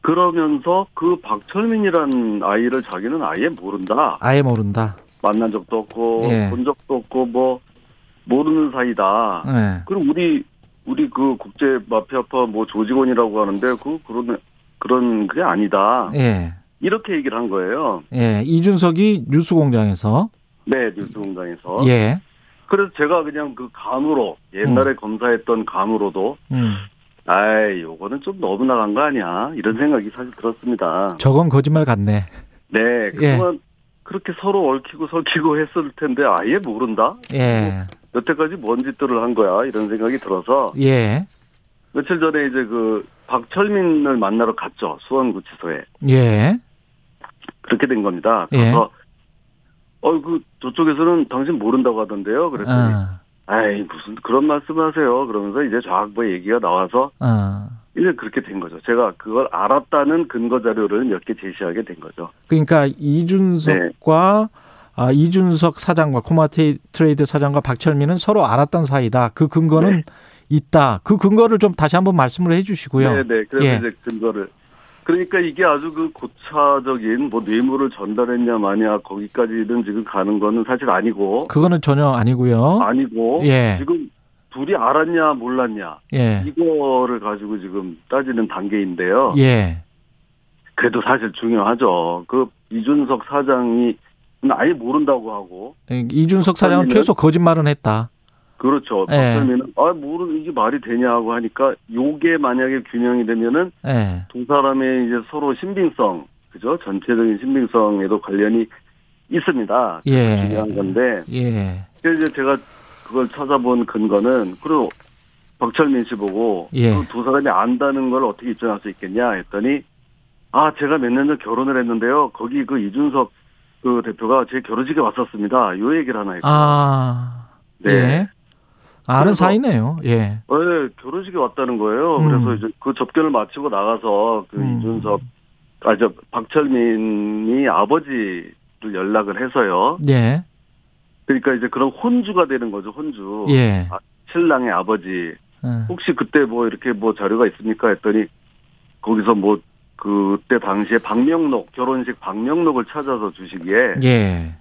그러면서 그 박철민이라는 아이를 자기는 아예 모른다 아예 모른다. 만난 적도 없고 예. 본 적도 없고 뭐 모르는 사이다 예. 그리고 우리 우리 그 국제 마피아파 뭐 조직원이라고 하는데 그 그런 그런 게 아니다 예. 이렇게 얘기를 한 거예요. 예. 이준석이 뉴스공장에서 네, 뉴스공장에서. 예. 그래서 제가 그냥 그 감으로 옛날에 검사했던 감으로도 음. 아이 요거는 좀 너무 나간 거 아니야 이런 생각이 사실 들었습니다. 저건 거짓말 같네. 네, 예. 그동안 그렇게 서로 얽히고 설키고 했을 텐데 아예 모른다. 예. 여태까지 뭔 짓들을 한 거야 이런 생각이 들어서 예. 며칠 전에 이제 그 박철민을 만나러 갔죠 수원구치소에 예. 그렇게 된 겁니다. 예. 그래서 어그 저쪽에서는 당신 모른다고 하던데요. 그랬더니 어. 아이 무슨 그런 말씀하세요. 그러면서 이제 정확부 얘기가 나와서 어. 이제 그렇게 된 거죠. 제가 그걸 알았다는 근거 자료를 몇 개 제시하게 된 거죠. 그러니까 이준석과 아, 이준석 사장과 코마트 트레이드 사장과 박철민은 서로 알았던 사이다. 그 근거는 네. 있다. 그 근거를 좀 다시 한번 말씀을 해 주시고요. 네 네. 그래서 예. 이제 근거를 그러니까 이게 아주 그 고차적인 뭐 뇌물을 전달했냐 마냐 거기까지는 지금 가는 거는 사실 아니고 그거는 전혀 아니고요. 아니고 예. 지금 둘이 알았냐 몰랐냐 예. 이거를 가지고 지금 따지는 단계인데요. 예. 그래도 사실 중요하죠. 그 이준석 사장이 아예 모른다고 하고 이준석 사장은 최소 거짓말은 했다. 그렇죠. 예. 박철민은 아 모르는 이게 말이 되냐고 하니까 요게 만약에 균형이 되면은 예. 두 사람의 이제 서로 신빙성 그죠 전체적인 신빙성에도 관련이 있습니다. 예. 중요한 건데 예. 그래서 이제 제가 그걸 찾아본 근거는 그리고 박철민 씨 보고 예. 그두 사람이 안다는 걸 어떻게 입증할 수 있겠냐 했더니 아 제가 몇 년 전 결혼을 했는데요 거기 그 이준석 그 대표가 제 결혼식에 왔었습니다. 요 얘기를 하나 했고 아. 네. 예. 아는 사이네요. 예. 네, 결혼식에 왔다는 거예요. 음. 그래서 이제 그 접견을 마치고 나가서 그 음. 이준석, 아, 저, 박철민이 아버지를 연락을 해서요. 예. 그러니까 이제 그런 혼주가 되는 거죠, 혼주. 예. 아, 신랑의 아버지. 예. 혹시 그때 뭐 이렇게 뭐 자료가 있습니까? 했더니 거기서 뭐 그때 당시에 박명록, 결혼식 박명록을 찾아서 주시기에 예.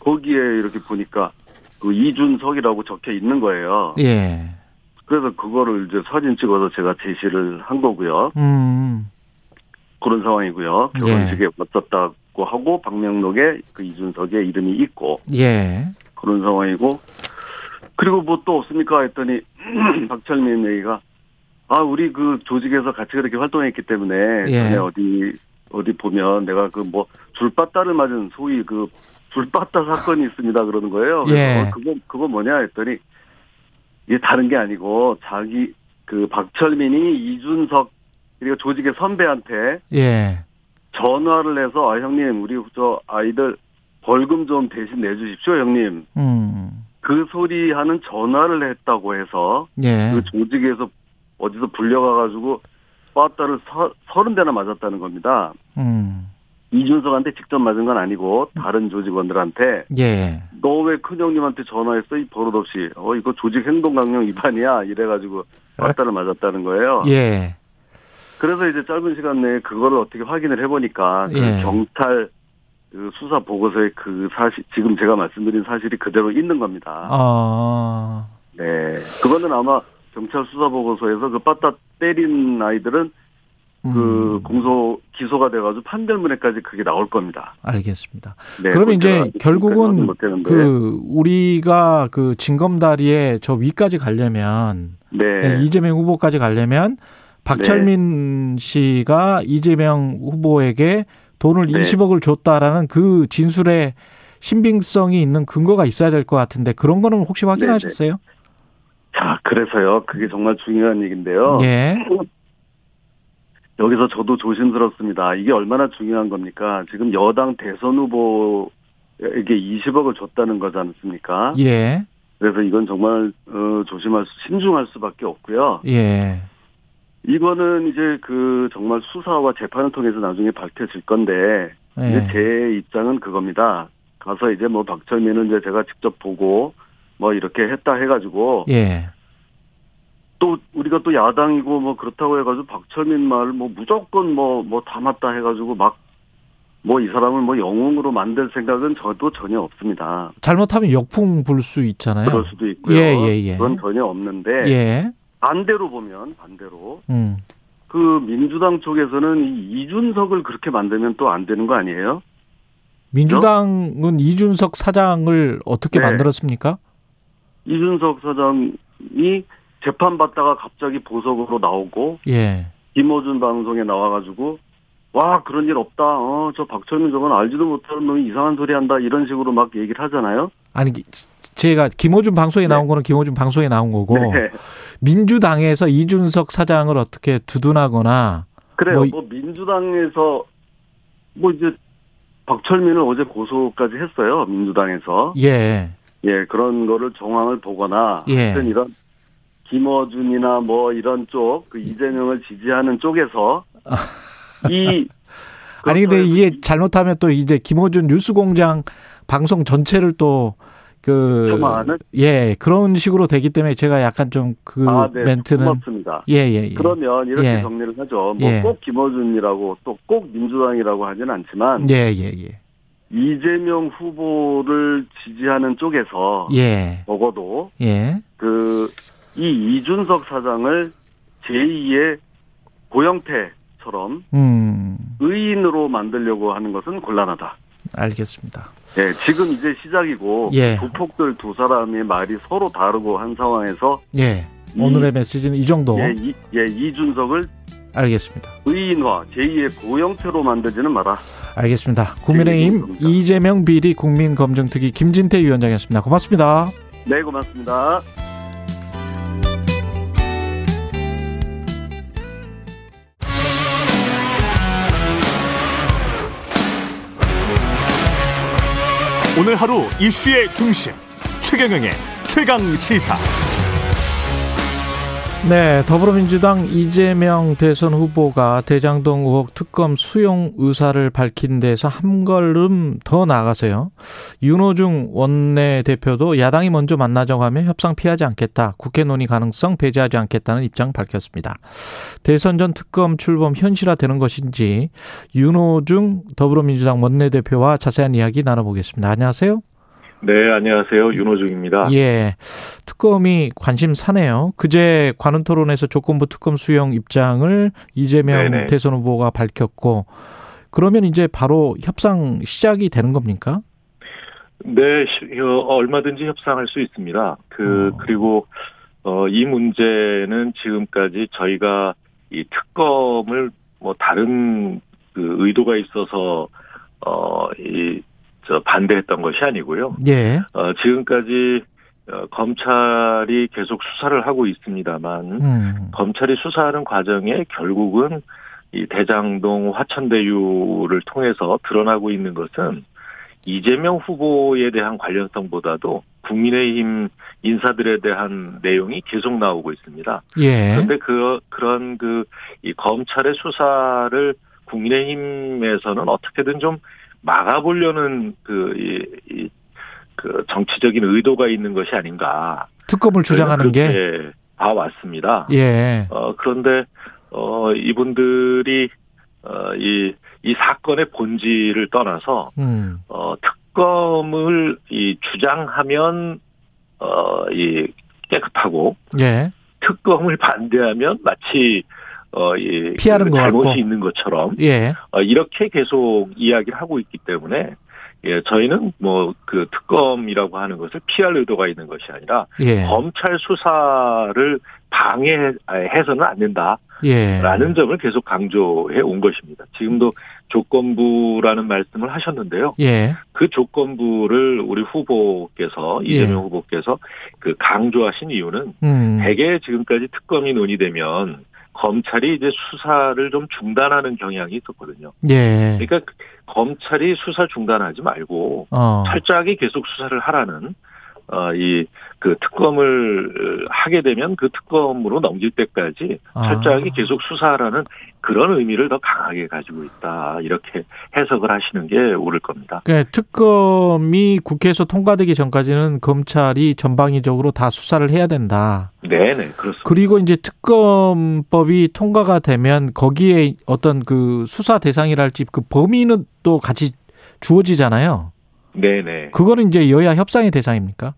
거기에 이렇게 보니까 그 이준석이라고 적혀 있는 거예요. 예. 그래서 그거를 이제 사진 찍어서 제가 제시를 한 거고요. 음. 그런 상황이고요. 예. 결혼식에 왔었다고 하고 박명록에 그 이준석의 이름이 있고 예. 그런 상황이고 그리고 뭐 또 없습니까 했더니 박철민 얘기가 아 우리 그 조직에서 같이 그렇게 활동했기 때문에 예. 전에 어디 어디 보면 내가 그 뭐 줄바따를 맞은 소위 그 줄바따 사건이 있습니다 그러는 거예요. 그래서 예. 어, 그거 그거 뭐냐 했더니 이게 다른 게 아니고 자기 그 박철민이 이준석 그리고 조직의 선배한테 예. 전화를 해서 아 형님 우리 저 아이들 벌금 좀 대신 내주십시오 형님 음. 그 소리 하는 전화를 했다고 해서 예. 그 조직에서 어디서 불려가가지고 빠따를 서, 서른 대나 맞았다는 겁니다. 음. 이준석한테 직접 맞은 건 아니고 다른 조직원들한테 예. 너 왜 큰형님한테 전화했어 이 버릇없이 어 이거 조직 행동 강령 위반이야 이래가지고 빠따를 맞았다는 거예요. 예. 그래서 이제 짧은 시간 내에 그거를 어떻게 확인을 해보니까 그 예. 경찰 그 수사 보고서에 그 사실 지금 제가 말씀드린 사실이 그대로 있는 겁니다. 아, 네, 그거는 아마 경찰 수사 보고서에서 그 빠따 때린 아이들은 그 음, 공소 기소가 돼가지고 판결문에까지 그게 나올 겁니다. 알겠습니다. 네, 그러면 이제 제가 결국은. 그 우리가 그 징검다리에 저 위까지 가려면 네, 이재명 후보까지 가려면 박철민 씨가 이재명 후보에게 돈을 네. 20억을 줬다라는 그 진술에 신빙성이 있는 근거가 있어야 될 것 같은데 그런 거는 혹시 확인하셨어요? 자 그래서요 그게 정말 중요한 얘기인데요. 예. 여기서 저도 조심스럽습니다. 이게 얼마나 중요한 겁니까? 지금 여당 대선 후보에게 20억을 줬다는 거지 않습니까? 예. 그래서 이건 정말 어, 조심할 수, 신중할 수밖에 없고요. 예. 이거는 이제 그 정말 수사와 재판을 통해서 나중에 밝혀질 건데 이제 예. 제 입장은 그겁니다. 가서 이제 뭐 박철민은 이제 제가 직접 보고 뭐 이렇게 했다 해가지고 예. 또 우리가 또 야당이고 뭐 그렇다고 해가지고 박철민 말 뭐 무조건 뭐 뭐 다 맞다 해가지고 막 뭐 이 사람을 뭐 영웅으로 만들 생각은 저도 전혀 없습니다. 잘못하면 역풍 불 수 있잖아요. 그럴 수도 있고요. 예, 예, 예. 그건 전혀 없는데 예. 반대로 보면 반대로 음. 그 민주당 쪽에서는 이 이준석을 그렇게 만들면 또 안 되는 거 아니에요? 민주당은 이준석 사장을 어떻게 네. 만들었습니까? 이준석 사장이 재판 받다가 갑자기 보석으로 나오고 예. 김호준 방송에 나와가지고 와 그런 일 없다. 어 저 박철민 저건 알지도 못하는 놈이 이상한 소리 한다 이런 식으로 막 얘기를 하잖아요. 아니 제가 김호준 방송에 나온 거는 김호준 방송에 나온 거고 네. 민주당에서 이준석 사장을 어떻게 두둔하거나 그래요. 뭐 뭐, 이- 민주당에서 뭐 이제 박철민을 어제 고소까지 했어요. 민주당에서 예. 예 그런 거를 정황을 보거나 예. 하여튼 이런 김어준이나 뭐 이런 쪽 그 이재명을 지지하는 쪽에서 이 아니 근데 이게 잘못하면 또 이제 김호준 뉴스공장 방송 전체를 또 그? 예 그런 식으로 되기 때문에 제가 약간 좀그 아, 네, 멘트는 고맙습니다. 예 예 예. 그러면 이렇게 예. 정리를 하죠. 예. 뭐꼭 김어준이라고 또 꼭 민주당이라고 하진 않지만 예 예 예. 이재명 후보를 지지하는 쪽에서 예. 적어도 예. 그 이 이준석 사장을 제2의 고영태처럼 음 의인으로 만들려고 하는 것은 곤란하다. 알겠습니다. 예, 지금 이제 시작이고 예. 두 폭들 두 사람의 말이 서로 다르고 한 상황에서 예. 이- 오늘의 메시지는 이 정도 예, 이, 예, 이준석을 알겠습니다. 의인화, 제2의 고영태로 만들지는 마라. 알겠습니다. 국민의힘 감사합니다. 이재명 비리 국민검증특위 김진태 위원장이었습니다. 고맙습니다. 네, 고맙습니다. 오늘 하루 이슈의 중심 최경영의 최강 시사. 네, 더불어민주당 이재명 대선 후보가 대장동 의혹 특검 수용 의사를 밝힌 데서 한 걸음 더 나가세요. 윤호중 원내 대표도 야당이 먼저 만나자고 하면 협상 피하지 않겠다. 국회 논의 가능성 배제하지 않겠다는 입장 밝혔습니다. 대선 전 특검 출범 현실화되는 것인지 윤호중 더불어민주당 원내 대표와 자세한 이야기 나눠보겠습니다. 안녕하세요. 네, 안녕하세요. 윤호중입니다. 예. 특검이 관심사네요. 그제 관훈 토론에서 조건부 특검 수용 입장을 이재명 네네. 대선 후보가 밝혔고 그러면 이제 바로 협상 시작이 되는 겁니까? 네, 시- 어, 얼마든지 협상할 수 있습니다. 그, 어. 그리고, 어, 이 문제는 지금까지 저희가 이 특검을 뭐 다른 그 의도가 있어서, 어, 이, 저 반대했던 것이 아니고요. 예. 어, 지금까지 어, 검찰이 계속 수사를 하고 있습니다만, 음. 검찰이 수사하는 과정에 결국은 이 대장동 화천대유를 통해서 드러나고 있는 것은 이재명 후보에 대한 관련성보다도 국민의힘 인사들에 대한 내용이 계속 나오고 있습니다. 예. 그런데 그 그런 그 이 검찰의 수사를 국민의힘에서는 어떻게든 좀 막아보려는 그, 이, 이, 그 정치적인 의도가 있는 것이 아닌가. 특검을 주장하는 게 봐왔습니다. 예. 어, 그런데, 어, 이분들이, 어, 이 이 사건의 본질을 떠나서 음. 어 특검을 이 주장하면 어 이 깨끗하고 예. 특검을 반대하면 마치 어이 피하는 것 잘못이 같고. 있는 것처럼 예. 어, 이렇게 계속 이야기를 하고 있기 때문에 예, 저희는 뭐 그 특검이라고 하는 것을 피할 의도가 있는 것이 아니라 예. 검찰 수사를 방해해서는 안 된다 라는 예. 점을 계속 강조해 온 것입니다. 지금도 조건부라는 말씀을 하셨는데요. 예. 그 조건부를 우리 후보께서 이재명 예. 후보께서 그 강조하신 이유는 음. 대개 지금까지 특검이 논의되면 검찰이 이제 수사를 좀 중단하는 경향이 있었거든요. 예. 그러니까 검찰이 수사 중단하지 말고 어. 철저하게 계속 수사를 하라는 어, 이, 그 특검을 하게 되면 그 특검으로 넘길 때까지 아. 철저하게 계속 수사하라는 그런 의미를 더 강하게 가지고 있다. 이렇게 해석을 하시는 게 옳을 겁니다. 그러니까 특검이 국회에서 통과되기 전까지는 검찰이 전방위적으로 다 수사를 해야 된다. 네 네, 그렇습니다. 그리고 이제 특검법이 통과가 되면 거기에 어떤 그 수사 대상이랄지 그 범위는 또 같이 주어지잖아요. 네네. 그거는 이제 여야 협상의 대상입니까?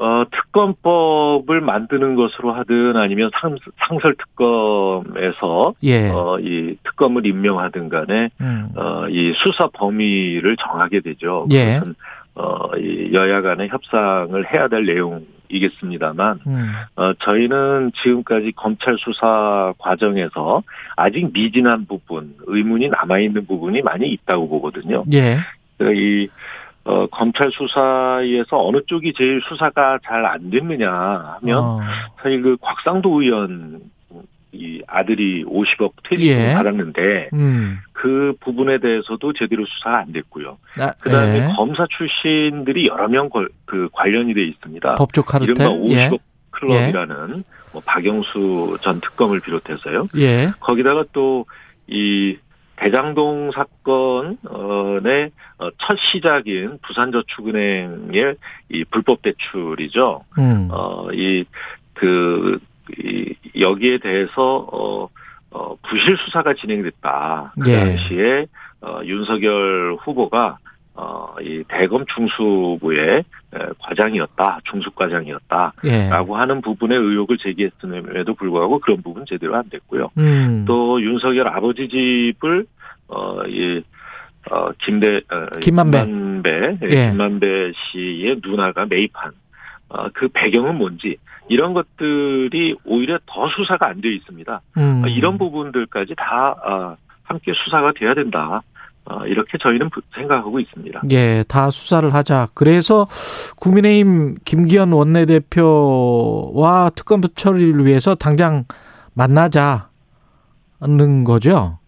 어, 특검법을 만드는 것으로 하든 아니면 상, 상설 특검에서 예. 어, 이 특검을 임명하든 간에 음. 어, 이 수사 범위를 정하게 되죠. 예. 그것은 어, 이 여야 간의 협상을 해야 될 내용이겠습니다만, 음. 어, 저희는 지금까지 검찰 수사 과정에서 아직 미진한 부분, 의문이 남아 있는 부분이 많이 있다고 보거든요. 예. 그러니까 이, 어, 검찰 수사에서 어느 쪽이 제일 수사가 잘 안 됐느냐 하면, 어. 사실 그 곽상도 의원, 이 아들이 50억 퇴직금 예. 받았는데, 음. 그 부분에 대해서도 제대로 수사가 안 됐고요. 아, 그 다음에 예. 검사 출신들이 여러 명 그 관련이 돼 있습니다. 법조 카르텔. 이른바 예. 50억 클럽이라는 뭐 박영수 전 특검을 비롯해서요. 예. 거기다가 또 이 대장동 사건의 어, 첫 시작인 부산저축은행의 이 불법 대출이죠. 음. 어, 이, 그, 이, 여기에 대해서, 어, 어, 부실 수사가 진행됐다. 그 예. 당시에, 어, 윤석열 후보가, 어, 이 대검 중수부의 에, 과장이었다. 중수과장이었다. 예. 라고 하는 부분에 의혹을 제기했음에도 불구하고 그런 부분 제대로 안 됐고요. 음. 또 윤석열 아버지 집을, 어, 이, 어, 김대, 어, 김만배. 김만배, 예, 예. 김만배 씨의 누나가 매입한, 어, 그 배경은 뭔지, 이런 것들이 오히려 더 수사가 안 되어 있습니다. 음. 어, 이런 부분들까지 다, 어, 함께 수사가 돼야 된다. 어, 이렇게 저희는 부- 생각하고 있습니다. 예, 다 수사를 하자. 그래서 국민의힘 김기현 원내대표와 특검 처리를 위해서 당장 만나자는 거죠.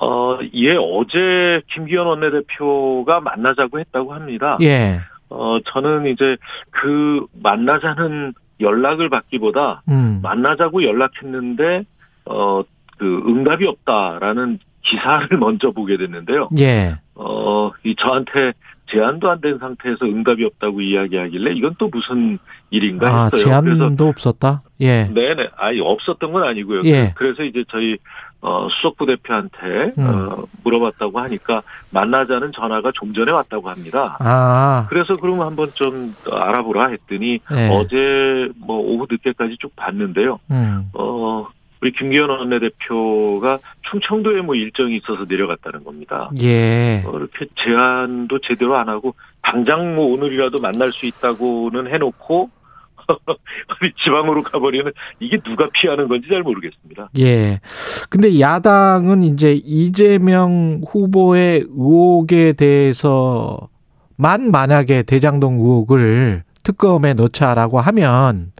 어, 예, 어제 김기현 원내대표가 만나자고 했다고 합니다. 예. 어, 저는 이제 그 만나자는 연락을 받기보다 음. 만나자고 연락했는데 어 그 응답이 없다라는 기사를 먼저 보게 됐는데요. 예. 어, 이 저한테 제안도 안 된 상태에서 응답이 없다고 이야기하길래 이건 또 무슨 일인가 아, 했어요. 그래서 제안도 없었다. 예. 네네, 아니 없었던 건 아니고요. 예. 그래서 이제 저희 어, 수석부 대표한테 음. 어, 물어봤다고 하니까 만나자는 전화가 좀 전에 왔다고 합니다. 아, 그래서 그러면 한번 좀 알아보라 했더니 예. 어제 뭐 오후 늦게까지 쭉 봤는데요. 음. 어, 우리 김기현 원내대표가 충청도에 뭐 일정이 있어서 내려갔다는 겁니다. 예. 어, 이렇게 제안도 제대로 안 하고 당장 뭐 오늘이라도 만날 수 있다고는 해놓고 지방으로 가버리면 이게 누가 피하는 건지 잘 모르겠습니다. 예. 근데 야당은 이제 이재명 후보의 의혹에 대해서만 만약에 대장동 의혹을 특검에 넣자라고 하면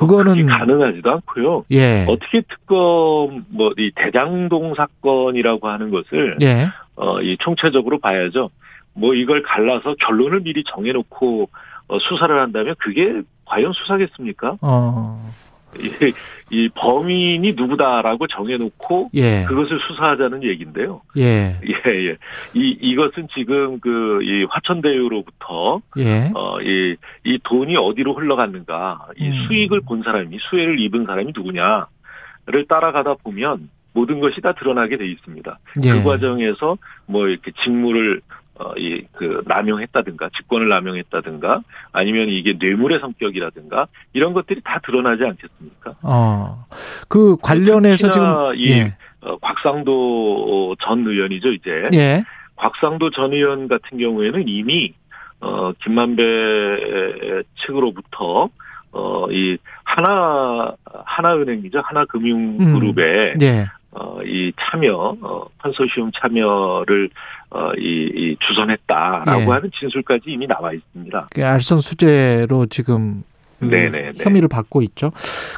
그거는 가능하지도 않고요. 예. 어떻게 특검 뭐 이 대장동 사건이라고 하는 것을 예. 어, 이 총체적으로 봐야죠. 뭐 이걸 갈라서 결론을 미리 정해놓고 어, 수사를 한다면 그게 과연 수사겠습니까? 어. 이, 이 범인이 누구다라고 정해놓고 예. 그것을 수사하자는 얘기인데요. 예. 예, 예. 이, 이것은 지금 그, 이 화천대유로부터, 예. 어, 이, 이 돈이 어디로 흘러갔는가, 이 음. 수익을 본 사람이, 수혜를 입은 사람이 누구냐를 따라가다 보면, 모든 것이 다 드러나게 돼 있습니다. 예. 그 과정에서 뭐 이렇게 직무를 어, 이, 그, 남용했다든가, 직권을 남용했다든가, 아니면 이게 뇌물의 성격이라든가, 이런 것들이 다 드러나지 않겠습니까? 어. 그 관련해서 지금 이 예. 어, 곽상도 전 의원이죠, 이제. 예. 곽상도 전 의원 같은 경우에는 이미 어 김만배 측으로부터 어이 하나 하나은행이죠 하나금융그룹에 예. 어이 참여 어 컨소시엄 참여를 어 이 이 주선했다라고 예. 하는 진술까지 이미 나와 있습니다. 그 알선 수재로 지금 그 네네네. 혐의를 받고 있죠.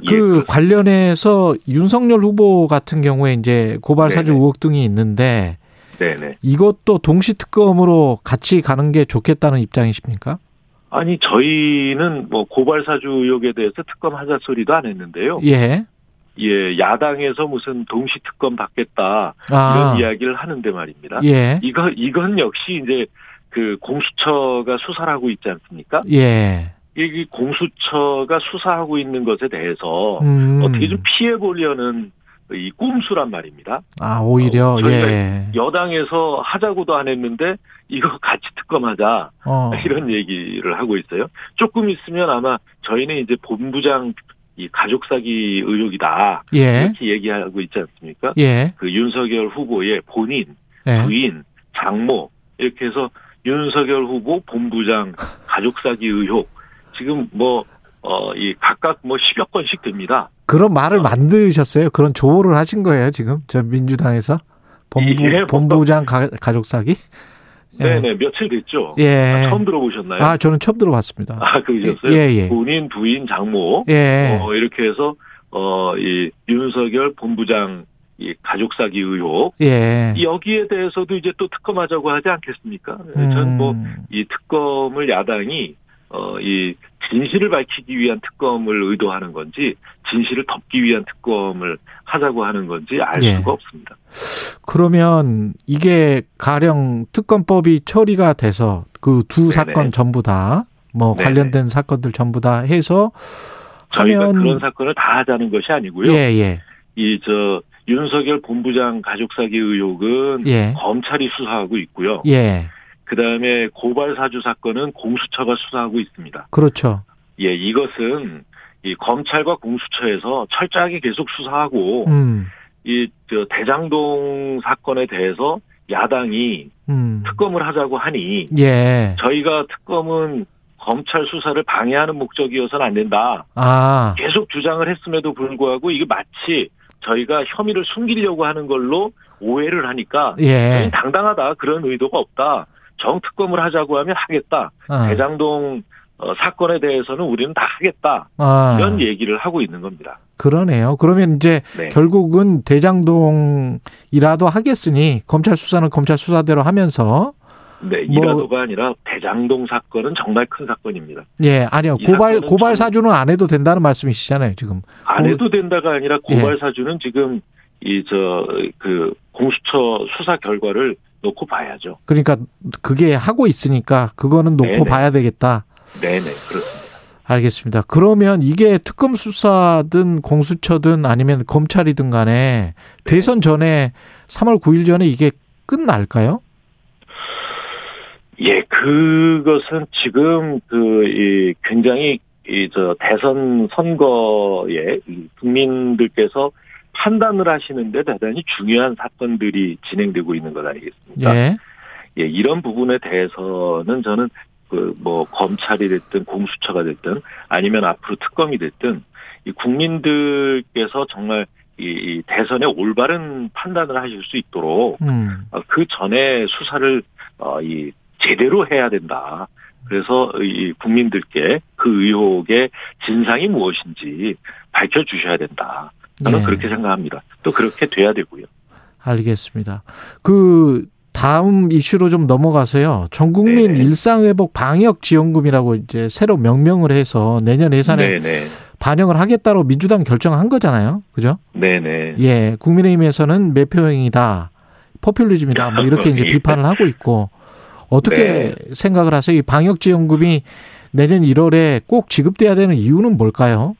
예, 그 그렇습니다. 관련해서 윤석열 후보 같은 경우에 이제 고발 사주 네네. 의혹 등이 있는데 네네. 이것도 동시 특검으로 같이 가는 게 좋겠다는 입장이십니까? 아니 저희는 뭐 고발 사주 의혹에 대해서 특검 하자 소리도 안 했는데요. 예. 예, 야당에서 무슨 동시 특검 받겠다 아. 이런 이야기를 하는데 말입니다. 예. 이거 이건 역시 이제 그 공수처가 수사를 하고 있지 않습니까? 예. 이 공수처가 수사하고 있는 것에 대해서 음. 어떻게 좀 피해 보려는 이 꼼수란 말입니다. 아, 오히려 어, 저희가 예. 여당에서 하자고도 안 했는데 이거 같이 특검하자 어. 이런 얘기를 하고 있어요. 조금 있으면 아마 저희는 이제 본부장 이 가족 사기 의혹이다 예. 이렇게 얘기하고 있지 않습니까? 예. 그 윤석열 후보의 본인, 예. 부인, 장모 이렇게 해서 윤석열 후보 본부장 가족 사기 의혹 지금 뭐 어 이 각각 뭐 10여 건씩 됩니다. 그런 말을 만드셨어요? 그런 조언을 하신 거예요, 지금? 저 민주당에서? 본부, 예, 뭐- 본부장 가, 가족 사기? 예. 네네 며칠 됐죠. 예. 아, 처음 들어보셨나요? 아, 저는 처음 들어봤습니다. 아, 그러셨어요? 예, 예. 본인, 부인, 장모 예. 어, 이렇게 해서 어 이 윤석열 본부장 이 가족 사기 의혹 예. 여기에 대해서도 이제 또 특검하자고 하지 않겠습니까? 저는 뭐 음. 이 특검을 야당이 어 이 진실을 밝히기 위한 특검을 의도하는 건지 진실을 덮기 위한 특검을 하자고 하는 건지 알 예. 수가 없습니다. 그러면 이게 가령 특검법이 처리가 돼서 그 두. 사건 전부 다 뭐. 관련된 사건들 전부 다 해서 저희가 하면 그런 사건을 다 하자는 것이 아니고요. 예, 예. 이저 윤석열 본부장 가족 사기 의혹은 예. 검찰이 수사하고 있고요. 예. 그다음에 고발 사주 사건은 공수처가 수사하고 있습니다. 그렇죠. 예, 이것은 이 검찰과 공수처에서 철저하게 계속 수사하고 음. 이저 대장동 사건에 대해서 야당이 음. 특검을 하자고 하니 예. 저희가 특검은 검찰 수사를 방해하는 목적이어서는 안 된다. 아. 계속 주장을 했음에도 불구하고 이게 마치 저희가 혐의를 숨기려고 하는 걸로 오해를 하니까 예. 당당하다 그런 의도가 없다. 정특검을 하자고 하면 하겠다. 아. 대장동 어, 사건에 대해서는 우리는 다 하겠다. 아. 이런 얘기를 하고 있는 겁니다. 그러네요. 그러면 이제 네. 결국은 대장동이라도 하겠으니 검찰 수사는 검찰 수사대로 하면서 네, 뭐- 이라도가 아니라 대장동 사건은 정말 큰 사건입니다. 예, 아니요. 이 고발 고발 참- 사주는 안 해도 된다는 말씀이시잖아요, 지금. 안 해도 된다가 아니라 예. 고발 사주는 지금 이 저 그 공수처 수사 결과를 놓고 봐야죠. 그러니까 그게 하고 있으니까 그거는 놓고 네네. 봐야 되겠다. 네네 그렇습니다. 알겠습니다. 그러면 이게 특검 수사든 공수처든 아니면 검찰이든 간에 네. 대선 전에 3월 9일 전에 이게 끝날까요? 예, 그것은 지금 그 이 굉장히 이 저 대선 선거에 이 국민들께서 판단을 하시는데 대단히 중요한 사건들이 진행되고 있는 것 아니겠습니까? 예. 예, 이런 부분에 대해서는 저는 그 뭐 검찰이 됐든 공수처가 됐든 아니면 앞으로 특검이 됐든 이 국민들께서 정말 이, 이 대선에 올바른 판단을 하실 수 있도록 음. 어, 그 전에 수사를 어, 이 제대로 해야 된다. 그래서 이 국민들께 그 의혹의 진상이 무엇인지 밝혀 주셔야 된다. 저는 예. 그렇게 생각합니다. 또 그렇게 돼야 되고요. 알겠습니다. 그 다음 이슈로 좀 넘어가서요. 전 국민 네네. 일상회복 방역 지원금이라고 이제 새로 명명을 해서 내년 예산에 네네. 반영을 하겠다고 민주당 결정한 거잖아요. 그죠? 네네. 예. 국민의힘에서는 매표행이다. 포퓰리즘이다. 뭐 이렇게 이제 예. 비판을 하고 있고 어떻게 네. 생각을 하세요? 이 방역 지원금이 내년 1월에 꼭 지급돼야 되는 이유는 뭘까요?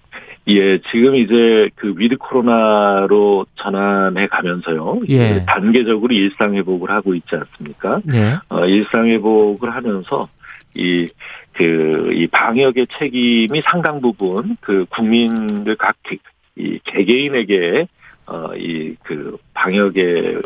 예, 지금 이제 그 with 코로나로 전환해 가면서요. 예. 단계적으로 일상 회복을 하고 있지 않습니까? 예. 어, 일상 회복을 하면서 이, 그, 이 방역의 책임이 상당 부분 그 국민들 각, 개- 이 개개인에게 어, 이, 그, 방역의,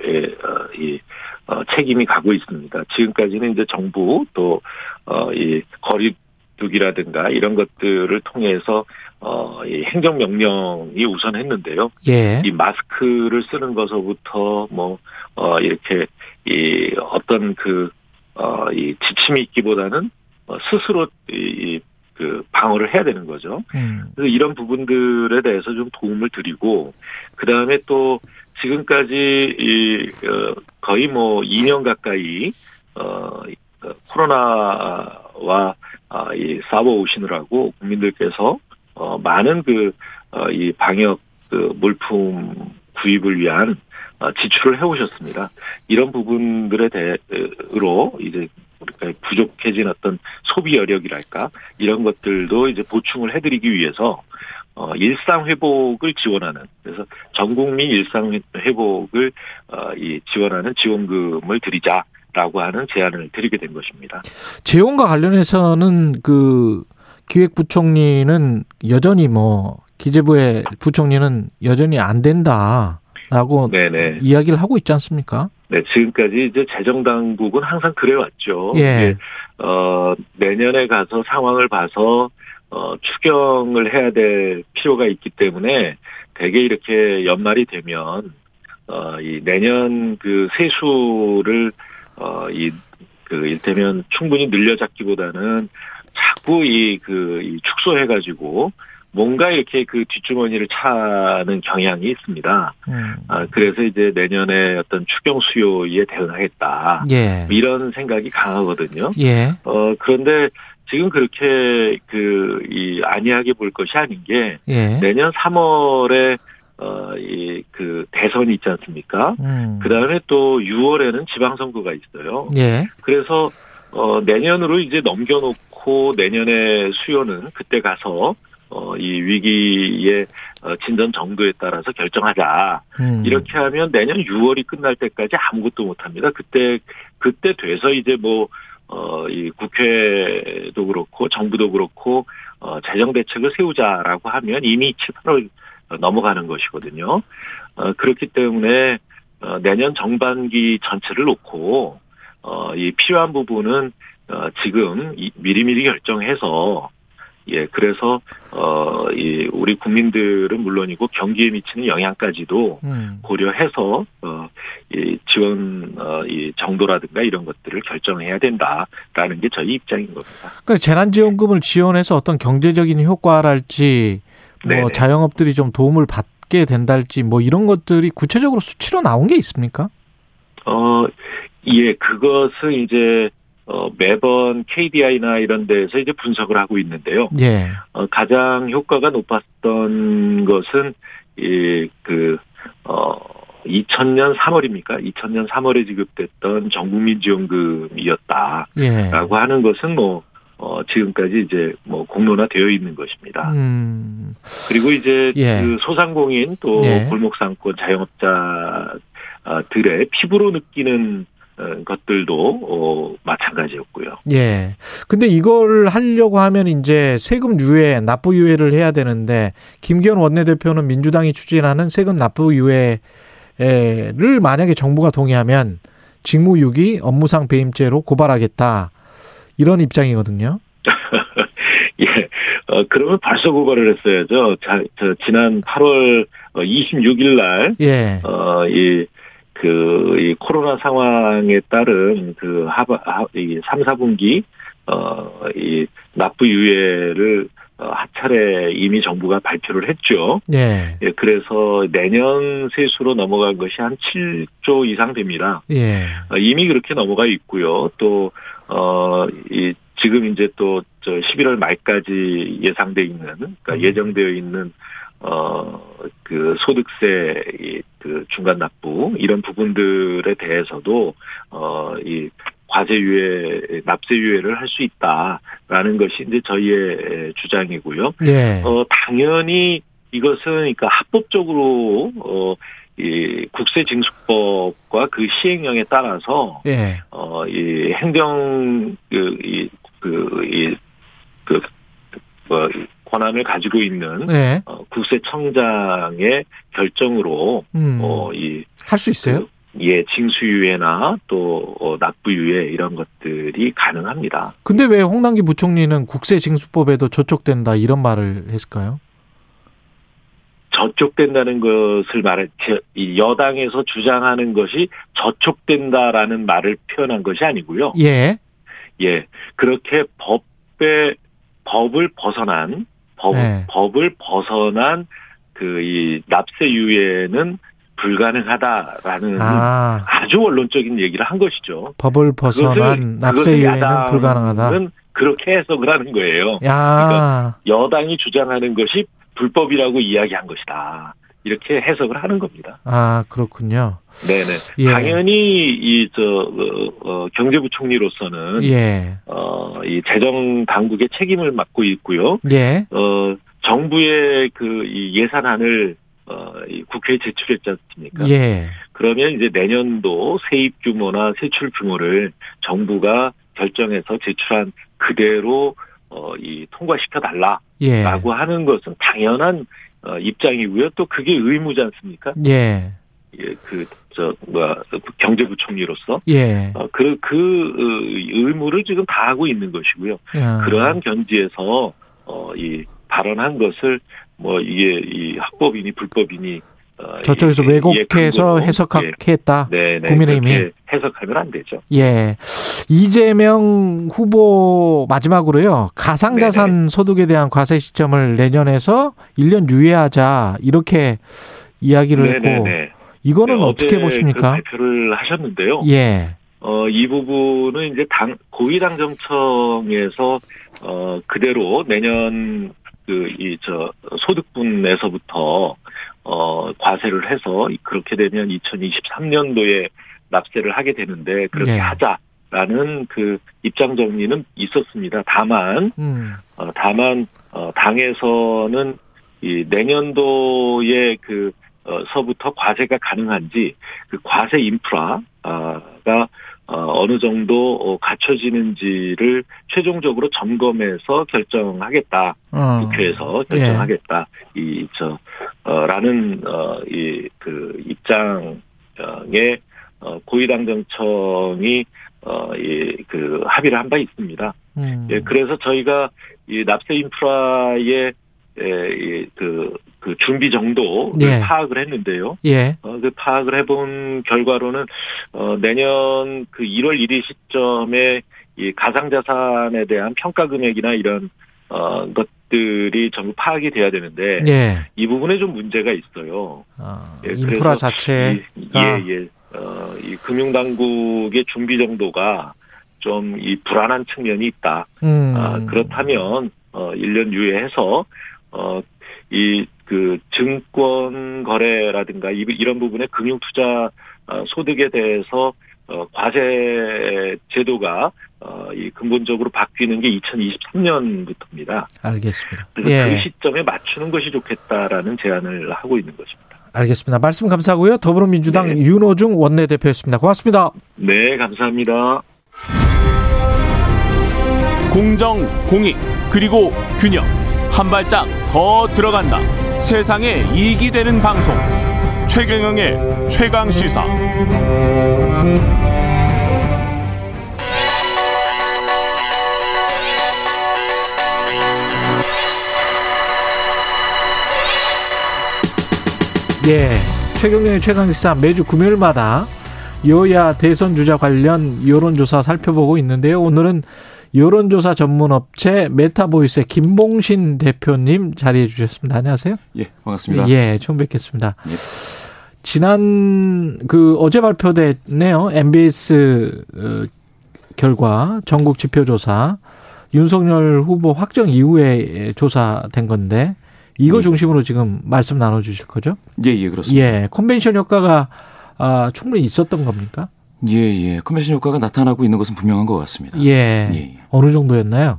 어, 이, 어, 책임이 가고 있습니다. 지금까지는 이제 정부 또, 어, 이, 거리 두기라든가 이런 것들을 통해서, 어, 이 행정명령이 우선했는데요. 예. 이 마스크를 쓰는 것서부터 뭐, 어, 이렇게, 이, 어떤 그, 어, 이 지침이 있기보다는 어, 스스로 이, 이, 그 방어를 해야 되는 거죠. 음. 그래서 이런 부분들에 대해서 좀 도움을 드리고, 그 다음에 또 지금까지 이, 어, 거의 뭐 2년 가까이, 어, 이, 어, 코로나와 아, 이 싸워 오시느라고 국민들께서 어, 많은 그, 어, 이 방역 그 물품 구입을 위한 어, 지출을 해오셨습니다. 이런 부분들에 대로 이제 부족해진 어떤 소비 여력이랄까 이런 것들도 이제 보충을 해드리기 위해서 어, 일상 회복을 지원하는 그래서 전 국민 일상 회복을 어, 이 지원하는 지원금을 드리자라고 하는 제안을 드리게 된 것입니다. 재원과 관련해서는 그 기획부총리는 여전히 뭐 기재부의 부총리는 여전히 안 된다라고 네네. 이야기를 하고 있지 않습니까? 네, 지금까지 이제 재정 당국은 항상 그래왔죠. 예. 어, 내년에 가서 상황을 봐서 어, 추경을 해야 될 필요가 있기 때문에 대개 이렇게 연말이 되면 어, 이 내년 그 세수를 어, 이, 그, 일테면 충분히 늘려잡기보다는 자꾸 이, 그, 이 축소해 가지고 뭔가 이렇게 그 뒷주머니를 차는 경향이 있습니다. 음. 아, 그래서 이제 내년에 어떤 추경 수요에 대응하겠다. 예. 이런 생각이 강하거든요. 예. 어, 그런데 지금 그렇게 그, 이, 안이하게 볼 것이 아닌 게 예. 내년 3월에 어, 이, 그, 대선이 있지 않습니까? 음. 그 다음에 또 6월에는 지방선거가 있어요. 예. 그래서, 어, 내년으로 이제 넘겨놓고 내년에 수요는 그때 가서, 어, 이 위기의 어, 진전 정도에 따라서 결정하자. 음. 이렇게 하면 내년 6월이 끝날 때까지 아무것도 못 합니다. 그때, 그때 돼서 이제 뭐, 어, 이 국회도 그렇고 정부도 그렇고, 어, 재정 대책을 세우자라고 하면 이미 7, 8월 넘어가는 것이거든요. 어, 그렇기 때문에, 어, 내년 정반기 전체를 놓고, 어, 이 필요한 부분은, 어, 지금 이 미리미리 결정해서, 예, 그래서, 어, 이, 우리 국민들은 물론이고 경기에 미치는 영향까지도 음. 고려해서 어, 이 지원 어, 이 정도라든가 이런 것들을 결정해야 된다라는 게 저희 입장인 겁니다. 그러니까 재난지원금을 지원해서 어떤 경제적인 효과랄지 뭐 네네. 자영업들이 좀 도움을 받게 된달지 뭐 이런 것들이 구체적으로 수치로 나온 게 있습니까? 어, 예, 그것은 이제 어, 매번 KDI나 이런 데서 이제 분석을 하고 있는데요. 예. 어, 가장 효과가 높았던 것은 이그 어, 2000년 3월입니까? 2000년 3월에 지급됐던 전국민 지원금이었다라고 예. 하는 것은 뭐 어, 지금까지 이제 뭐 공론화되어 있는 것입니다. 음. 그리고 이제 예. 그 소상공인 또 예. 골목상권 자영업자들의 피부로 느끼는 어, 것들도 어, 마찬가지였고요. 예. 근데 이걸 하려고 하면 이제 세금 유예, 납부 유예를 해야 되는데 김기현 원내대표는 민주당이 추진하는 세금 납부 유예를 만약에 정부가 동의하면 직무유기, 업무상 배임죄로 고발하겠다. 이런 입장이거든요. 예, 어, 그러면 벌써 고발을 했어야죠. 자, 저, 지난 8월 26일 날, 예. 어, 이, 그, 이 코로나 상황에 따른 그 하바, 하, 이 3, 4분기, 어, 이 납부 유예를 어, 한 차례 이미 정부가 발표를 했죠. 예. 예, 그래서 내년 세수로 넘어간 것이 한 7조 이상 됩니다. 예. 어, 이미 그렇게 넘어가 있고요. 또, 어, 이, 지금 이제 또, 저 11월 말까지 예상돼 있는, 그러니까 음. 예정되어 있는, 어, 그 소득세, 이, 그 중간 납부, 이런 부분들에 대해서도, 어, 이, 과세 유예, 납세 유예를 할 수 있다라는 것이 이제 저희의 주장이고요. 예. 어, 당연히 이것은 그러니까 합법적으로 어, 이 국세징수법과 그 시행령에 따라서 예. 어, 이 행정 그, 이, 그, 이, 그, 뭐, 권한을 가지고 있는 예. 어, 국세청장의 결정으로 음. 어, 이할수 있어요? 그, 예, 징수유예나 또 어, 납부유예 이런 것들이 가능합니다. 근데 왜 홍남기 부총리는 국세징수법에도 저촉된다 이런 말을 했을까요? 저촉된다는 것을 말해 이 여당에서 주장하는 것이 저촉된다라는 말을 표현한 것이 아니고요. 예. 예, 그렇게 법에 법을 벗어난 법, 네. 법을 벗어난 그 이 납세 유예는 불가능하다라는 아, 아주 원론적인 얘기를 한 것이죠. 법을 벗어난 납세 유예는 불가능하다. 그렇게 해석을 하는 거예요. 야, 여당이 주장하는 것이 불법이라고 이야기한 것이다. 이렇게 해석을 하는 겁니다. 아 그렇군요. 네네. 예. 당연히 이저 어, 어, 경제부총리로서는 예, 어, 이 재정 당국의 책임을 맡고 있고요. 예, 어, 정부의 그 이 예산안을 어, 이 국회에 제출했지 않습니까? 예, 그러면 이제 내년도 세입 규모나 세출 규모를 정부가 결정해서 제출한 그대로 어, 이 통과시켜 달라라고 예, 하는 것은 당연한 어, 입장이고요. 또 그게 의무지 않습니까? 예, 예, 그, 저, 뭐야, 경제부총리로서. 예. 어, 그, 그, 어, 의무를 지금 다 하고 있는 것이고요. 야. 그러한 견지에서, 어, 이, 발언한 것을, 뭐, 이게, 이 합법이니 불법이니, 어, 저쪽에서 이- 왜곡해서 예, 해석했다. 예, 네, 네. 국민의힘이. 해석하면 안 되죠. 예. 이재명 후보 마지막으로요. 가상자산 소득에 대한 과세 시점을 내년에서 1년 유예하자 이렇게 이야기를 했고 네네네. 이거는 네, 어떻게 어제 그 보십니까? 발표를 하셨는데요. 예. 어, 이 부분은 이제 당, 고위당정청에서, 어, 그대로 내년, 그, 이, 저, 소득분에서부터, 어, 과세를 해서, 그렇게 되면 2023년도에 납세를 하게 되는데, 그렇게 예. 하자라는 그 입장 정리는 있었습니다. 다만, 음. 어, 다만, 어, 당에서는 이 내년도에 그, 어, 서부터 과세가 가능한지, 그 과세 인프라가, 어, 어느 정도 어, 갖춰지는지를 최종적으로 점검해서 결정하겠다. 어. 국회에서 결정하겠다. 이, 저, 어, 라는, 어, 이, 그, 입장에, 어, 고위당정청이, 어, 이, 그, 합의를 한 바 있습니다. 음. 예, 그래서 저희가 이 납세 인프라의 에, 이, 그, 그 준비 정도를 예. 파악을 했는데요. 예. 어, 그 파악을 해본 결과로는 어, 내년 그 1월 1일 시점에 이 가상자산에 대한 평가 금액이나 이런 어, 것 들이 전부 파악이 돼야 되는데 예. 이 부분에 좀 문제가 있어요. 어, 예, 인프라 자체가 이- 예, 예. 어, 이 금융당국의 준비 정도가 좀 이 불안한 측면이 있다. 음. 아, 그렇다면 어 1년 유예해서 어이 그 증권 거래라든가 이- 이런 부분의 금융 투자 어, 소득에 대해서 어 과세 제도가 어 이 근본적으로 바뀌는 게 2023년부터입니다. 알겠습니다. 그래서 예. 그 시점에 맞추는 것이 좋겠다라는 제안을 하고 있는 것입니다. 알겠습니다. 말씀 감사하고요. 더불어민주당 네. 윤호중 원내대표였습니다. 고맙습니다. 네, 감사합니다. 공정, 공익, 그리고 균형. 한 발짝 더 들어간다. 세상에 이익이 되는 방송. 최경영의 최강 시사. 예. 최경영의 최강 시사 매주 금요일마다 여야 대선 주자 관련 여론조사 살펴보고 있는데요. 오늘은 여론조사 전문 업체 메타보이스의 김봉신 대표님 자리해 주셨습니다. 안녕하세요. 예, 반갑습니다. 예, 처음 뵙겠습니다. 예. 지난 그 어제 발표됐네요. MBS 어, 결과 전국 지표조사 윤석열 후보 확정 이후에 조사된 건데 이거 예. 중심으로 지금 말씀 나눠주실 거죠? 예, 예, 그렇습니다. 예, 컨벤션 효과가 아, 충분히 있었던 겁니까? 예, 예. 컨벤션 효과가 나타나고 있는 것은 분명한 것 같습니다. 예. 예. 어느 정도였나요?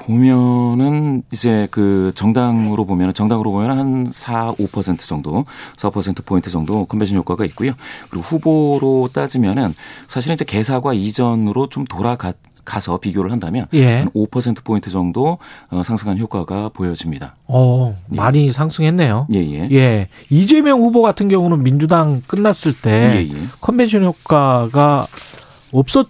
보면은 이제 그 정당으로 보면 정당으로 보면 한 4, 5% 정도, 4, 5% 포인트 정도 컨벤션 효과가 있고요. 그리고 후보로 따지면은 사실은 이제 개사과 이전으로 좀 돌아가 가서 비교를 한다면 예. 한5% 포인트 정도 어, 상승한 효과가 보여집니다. 어, 많이 상승했네요. 예, 예. 예. 이재명 후보 같은 경우는 민주당 끝났을 때 예, 예. 컨벤션 효과가 없었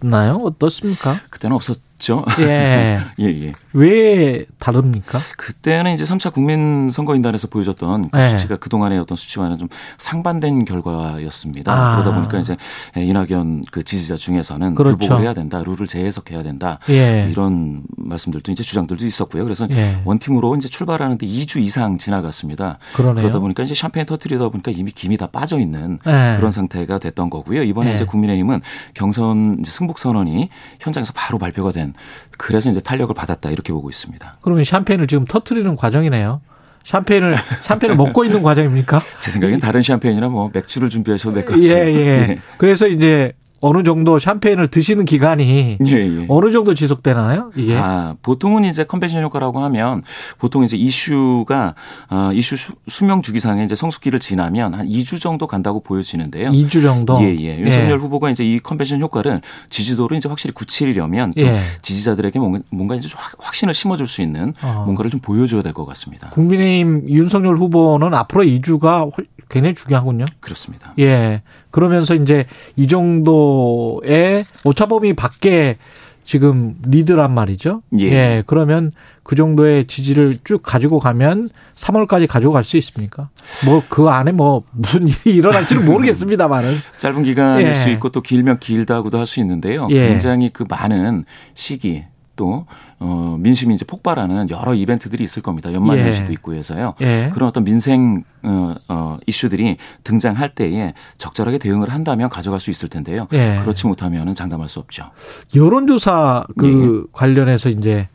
나요? 어떻습니까? 그때는 없었 죠. 예. 예, 예. 왜 다릅니까? 그때는 이제 3차 국민 선거인단에서 보여줬던 그 네. 수치가 그동안의 어떤 수치와는 좀 상반된 결과였습니다. 아. 그러다 보니까 이제 이낙연 그 지지자 중에서는 그렇죠. 불복을 해야 된다, 룰을 재해석해야 된다. 예. 이런 말씀들도 이제 주장들도 있었고요. 그래서 예. 원팀으로 이제 출발하는데 2주 이상 지나갔습니다. 그러네요. 그러다 보니까 이제 샴페인 터트리다 보니까 이미 김이 다 빠져 있는 예. 그런 상태가 됐던 거고요. 이번에 예. 이제 국민의힘은 경선 이제 승복 선언이 현장에서 바로 발표가 된 그래서 이제 탄력을 받았다 이렇게 보고 있습니다. 그러면 샴페인을 지금 터트리는 과정이네요. 샴페인을 샴페인을 먹고 있는 과정입니까? 제 생각엔 다른 샴페인이나 뭐 맥주를 준비하셔도 될것 예, 같아요. 예. 그래서 이제 어느 정도 샴페인을 드시는 기간이 예, 예. 어느 정도 지속되나요? 이게 아, 보통은 이제 컨벤션 효과라고 하면 보통 이제 이슈가 어, 이슈 수, 수명 주기상에 이제 성숙기를 지나면 한 2주 정도 간다고 보여지는데요. 2주 정도. 예, 예. 윤석열 후보가 이제 이 컨벤션 효과를 지지도를 이제 확실히 굳히려면 좀 예. 지지자들에게 뭔가, 이제 확신을 심어줄 수 있는 어. 뭔가를 좀 보여줘야 될 것 같습니다. 국민의힘 윤석열 후보는 앞으로 2주가 굉장히 중요하군요. 그렇습니다. 예. 그러면서 이제 이 정도의 오차범위 밖에 지금 리드란 말이죠. 예. 그러면 그 정도의 지지를 쭉 가지고 가면 3월까지 가지고 갈수 있습니까? 뭐 그 안에 뭐 무슨 일이 일어날지는 모르겠습니다만은. 짧은 기간일 예. 수 있고 또 길면 길다고도 할 수 있는데요. 예. 굉장히 그 많은 시기 또 어, 민심이 이제 폭발하는 여러 이벤트들이 있을 겁니다. 연말 예. 연시도 있고 해서요. 예. 그런 어떤 민생 어, 어, 이슈들이 등장할 때에 적절하게 대응을 한다면 가져갈 수 있을 텐데요. 예. 그렇지 못하면은 장담할 수 없죠. 여론조사 그 관련해서 이제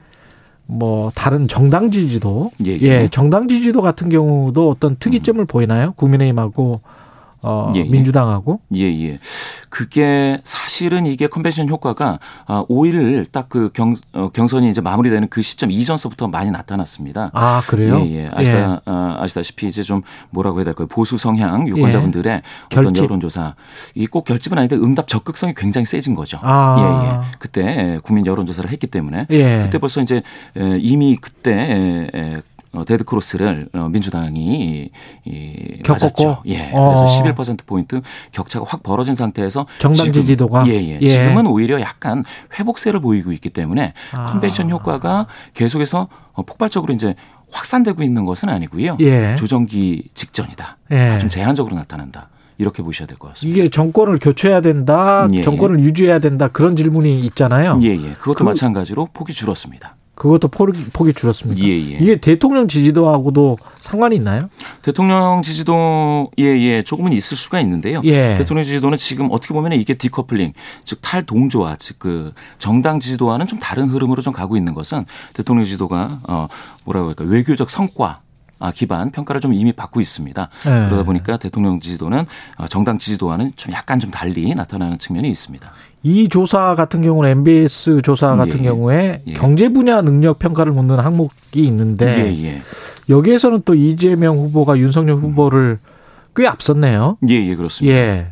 뭐 다른 정당 지지도 예, 예, 예. 정당 지지도 같은 경우도 어떤 특이점을 보이나요? 국민의힘하고 어 예, 예. 민주당하고 예, 예. 그게 사실은 이게 컨벤션 효과가 아, 5일 딱그 경, 어, 경선이 이제 마무리되는 그 시점 이전서부터 많이 나타났습니다. 아 그래요? 예, 예. 아시다, 어, 아시다시피 이제 좀 뭐라고 해야 될까요? 보수 성향 유권자분들의 어떤 예. 결집. 여론조사. 이 꼭 결집은 아닌데 응답 적극성이 굉장히 세진 거죠. 아. 예, 예. 그때 국민 여론조사를 했기 때문에 예. 그때 벌써 이제 에, 이미 그때 어, dead cross를 어, 민주당이 이, 겪었고? 맞았죠. 예. 어. 그래서 11% 포인트 격차가 확 벌어진 상태에서 정당 지금- 지지도가? 예, 예. 예. 지금은 오히려 약간 회복세를 보이고 있기 때문에 아. 컨벤션 효과가 계속해서 어, 폭발적으로 이제 확산되고 있는 것은 아니고요. 예. 조정기 직전이다. 예. 좀 제한적으로 나타난다. 이렇게 보셔야 될 것 같습니다. 이게 정권을 교체해야 된다, 예, 정권을 유지해야 된다 그런 질문이 있잖아요. 예, 예. 그것도 그- 마찬가지로 폭이 줄었습니다. 그것도 폭이, 폭이 줄었습니까? 예, 예. 이게 대통령 지지도하고도 상관이 있나요? 대통령 지지도 예, 예, 조금은 있을 수가 있는데요. 예. 대통령 지지도는 지금 어떻게 보면 이게 디커플링, 즉 탈동조화, 즉 그 정당 지지도와는 좀 다른 흐름으로 좀 가고 있는 것은 대통령 지지도가 어 뭐라고 할까 외교적 성과 아, 기반 평가를 좀 이미 받고 있습니다. 예. 그러다 보니까 대통령 지지도는 어, 정당 지지도와는 좀 약간 좀 달리 나타나는 측면이 있습니다. 이 조사 같은 경우는 MBS 조사 같은 예, 경우에 예. 경제 분야 능력 평가를 묻는 항목이 있는데 예, 예. 여기에서는 또 이재명 후보가 윤석열 후보를 꽤 앞섰네요. 예, 예, 그렇습니다. 예.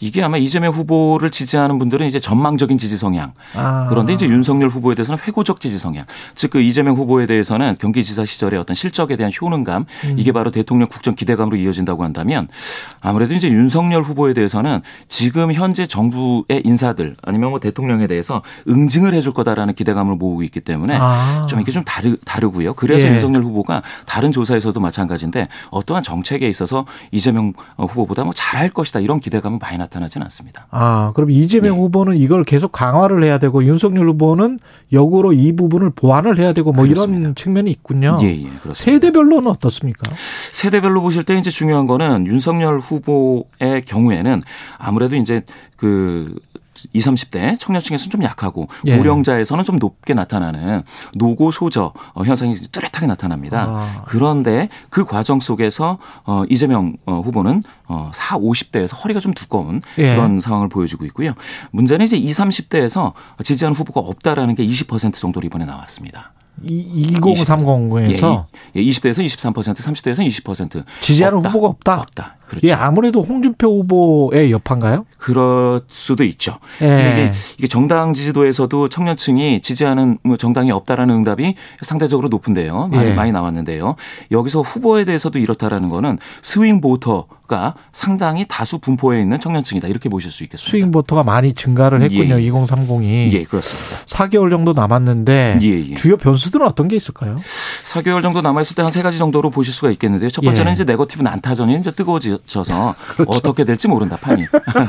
이게 아마 이재명 후보를 지지하는 분들은 이제 전망적인 지지 성향. 아. 그런데 이제 윤석열 후보에 대해서는 회고적 지지 성향. 즉 그 이재명 후보에 대해서는 경기지사 시절의 어떤 실적에 대한 효능감 음. 이게 바로 대통령 국정 기대감으로 이어진다고 한다면 아무래도 이제 윤석열 후보에 대해서는 지금 현재 정부의 인사들 아니면 뭐 대통령에 대해서 응징을 해줄 거다라는 기대감을 모으고 있기 때문에 아. 좀 이게 좀 다르, 다르고요. 그래서 예. 윤석열 후보가 다른 조사에서도 마찬가지인데 어떠한 정책에 있어서 이재명 후보보다 뭐 잘할 것이다 이런 기대감은 많이 나타나지는 않습니다. 아, 그럼 이재명 예. 후보는 이걸 계속 강화를 해야 되고 윤석열 후보는 역으로 이 부분을 보완을 해야 되고 뭐 그렇습니다. 이런 측면이 있군요. 예, 예, 그렇습니다. 세대별로는 어떻습니까? 세대별로 보실 때 이제 중요한 거는 윤석열 후보의 경우에는 아무래도 이제 그 20, 30대 청년층에서는 좀 약하고 예. 고령자에서는 좀 높게 나타나는 노고 소저 어, 현상이 뚜렷하게 나타납니다. 아. 그런데 그 과정 속에서 어, 이재명 어, 후보는 어, 4, 50대에서 허리가 좀 두꺼운 예. 그런 상황을 보여주고 있고요. 문제는 이제 20, 30대에서 지지하는 후보가 없다라는 게20% 정도로 이번에 나왔습니다. 이 2030에서 예, 20대에서 23%, 30대에서 20% 지지하는 없다. 후보가 없다. 없다. 그렇죠. 예, 아무래도 홍준표 후보의 여파인가요? 그럴 수도 있죠. 예. 이게, 이게 정당 지지도에서도 청년층이 지지하는 뭐 정당이 없다라는 응답이 상대적으로 높은데요. 많이, 예. 많이 나왔는데요. 여기서 후보에 대해서도 이렇다라는 거는 스윙 보터가 상당히 다수 분포에 있는 청년층이다. 이렇게 보실 수 있겠습니다. 스윙 보터가 많이 증가를 했군요. 예, 예. 2030이. 예, 그렇습니다. 4개월 정도 남았는데 예, 예. 주요 변수들은 어떤 게 있을까요? 4개월 정도 남아 있을 때 한 세 가지 정도로 보실 수가 있겠는데요. 첫 번째는 예. 이제 네거티브 난타전이 이제 뜨거워 져서 어떻게 될지 모른다 판이.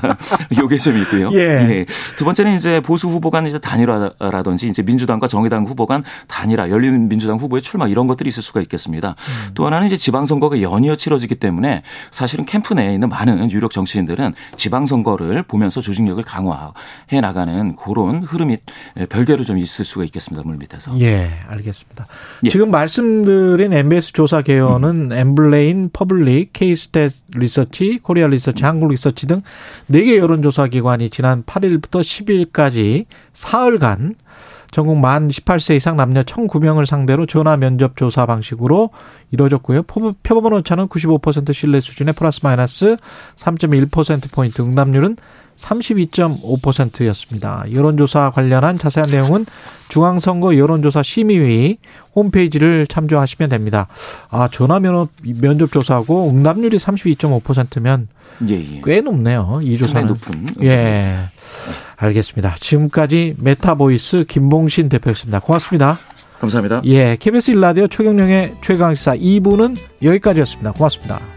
요게 좀 있고요. 예. 두 번째는 이제 보수 후보 간 이제 단일화라든지 이제 민주당과 정의당 후보 간 단일화, 열린 민주당 후보의 출마 이런 것들이 있을 수가 있겠습니다. 또 하나는 이제 지방선거가 연이어 치러지기 때문에 사실은 캠프 내에 있는 많은 유력 정치인들은 지방선거를 보면서 조직력을 강화해 나가는 그런 흐름이 별개로 좀 있을 수가 있겠습니다. 물 밑에서. 예, 알겠습니다. 예. 지금 말씀드린 NBS 조사 개요는 엠브레인, 퍼블릭, K스탯 리서치, 코리아 리서치, 한국 리서치 등 4개 여론조사 기관이 지난 8일부터 10일까지 사흘간 전국 만 18세 이상 남녀 1,009명을 상대로 전화 면접 조사 방식으로 이루어졌고요. 표- 표본 오차는 95% 신뢰 수준의 플러스 마이너스 3.1%포인트 응답률은 32.5%였습니다. 여론조사 관련한 자세한 내용은 중앙선거 여론조사 심의위 홈페이지를 참조하시면 됩니다. 아, 전화 면허 면접 조사하고 응답률이 32.5%면 예, 예. 꽤 높네요. 이 조사는. 높은. 예. 알겠습니다. 지금까지 메타보이스 김봉신 대표였습니다. 고맙습니다. 감사합니다. 예. KBS 1라디오 최경영의 최강시사 2부는 여기까지였습니다. 고맙습니다.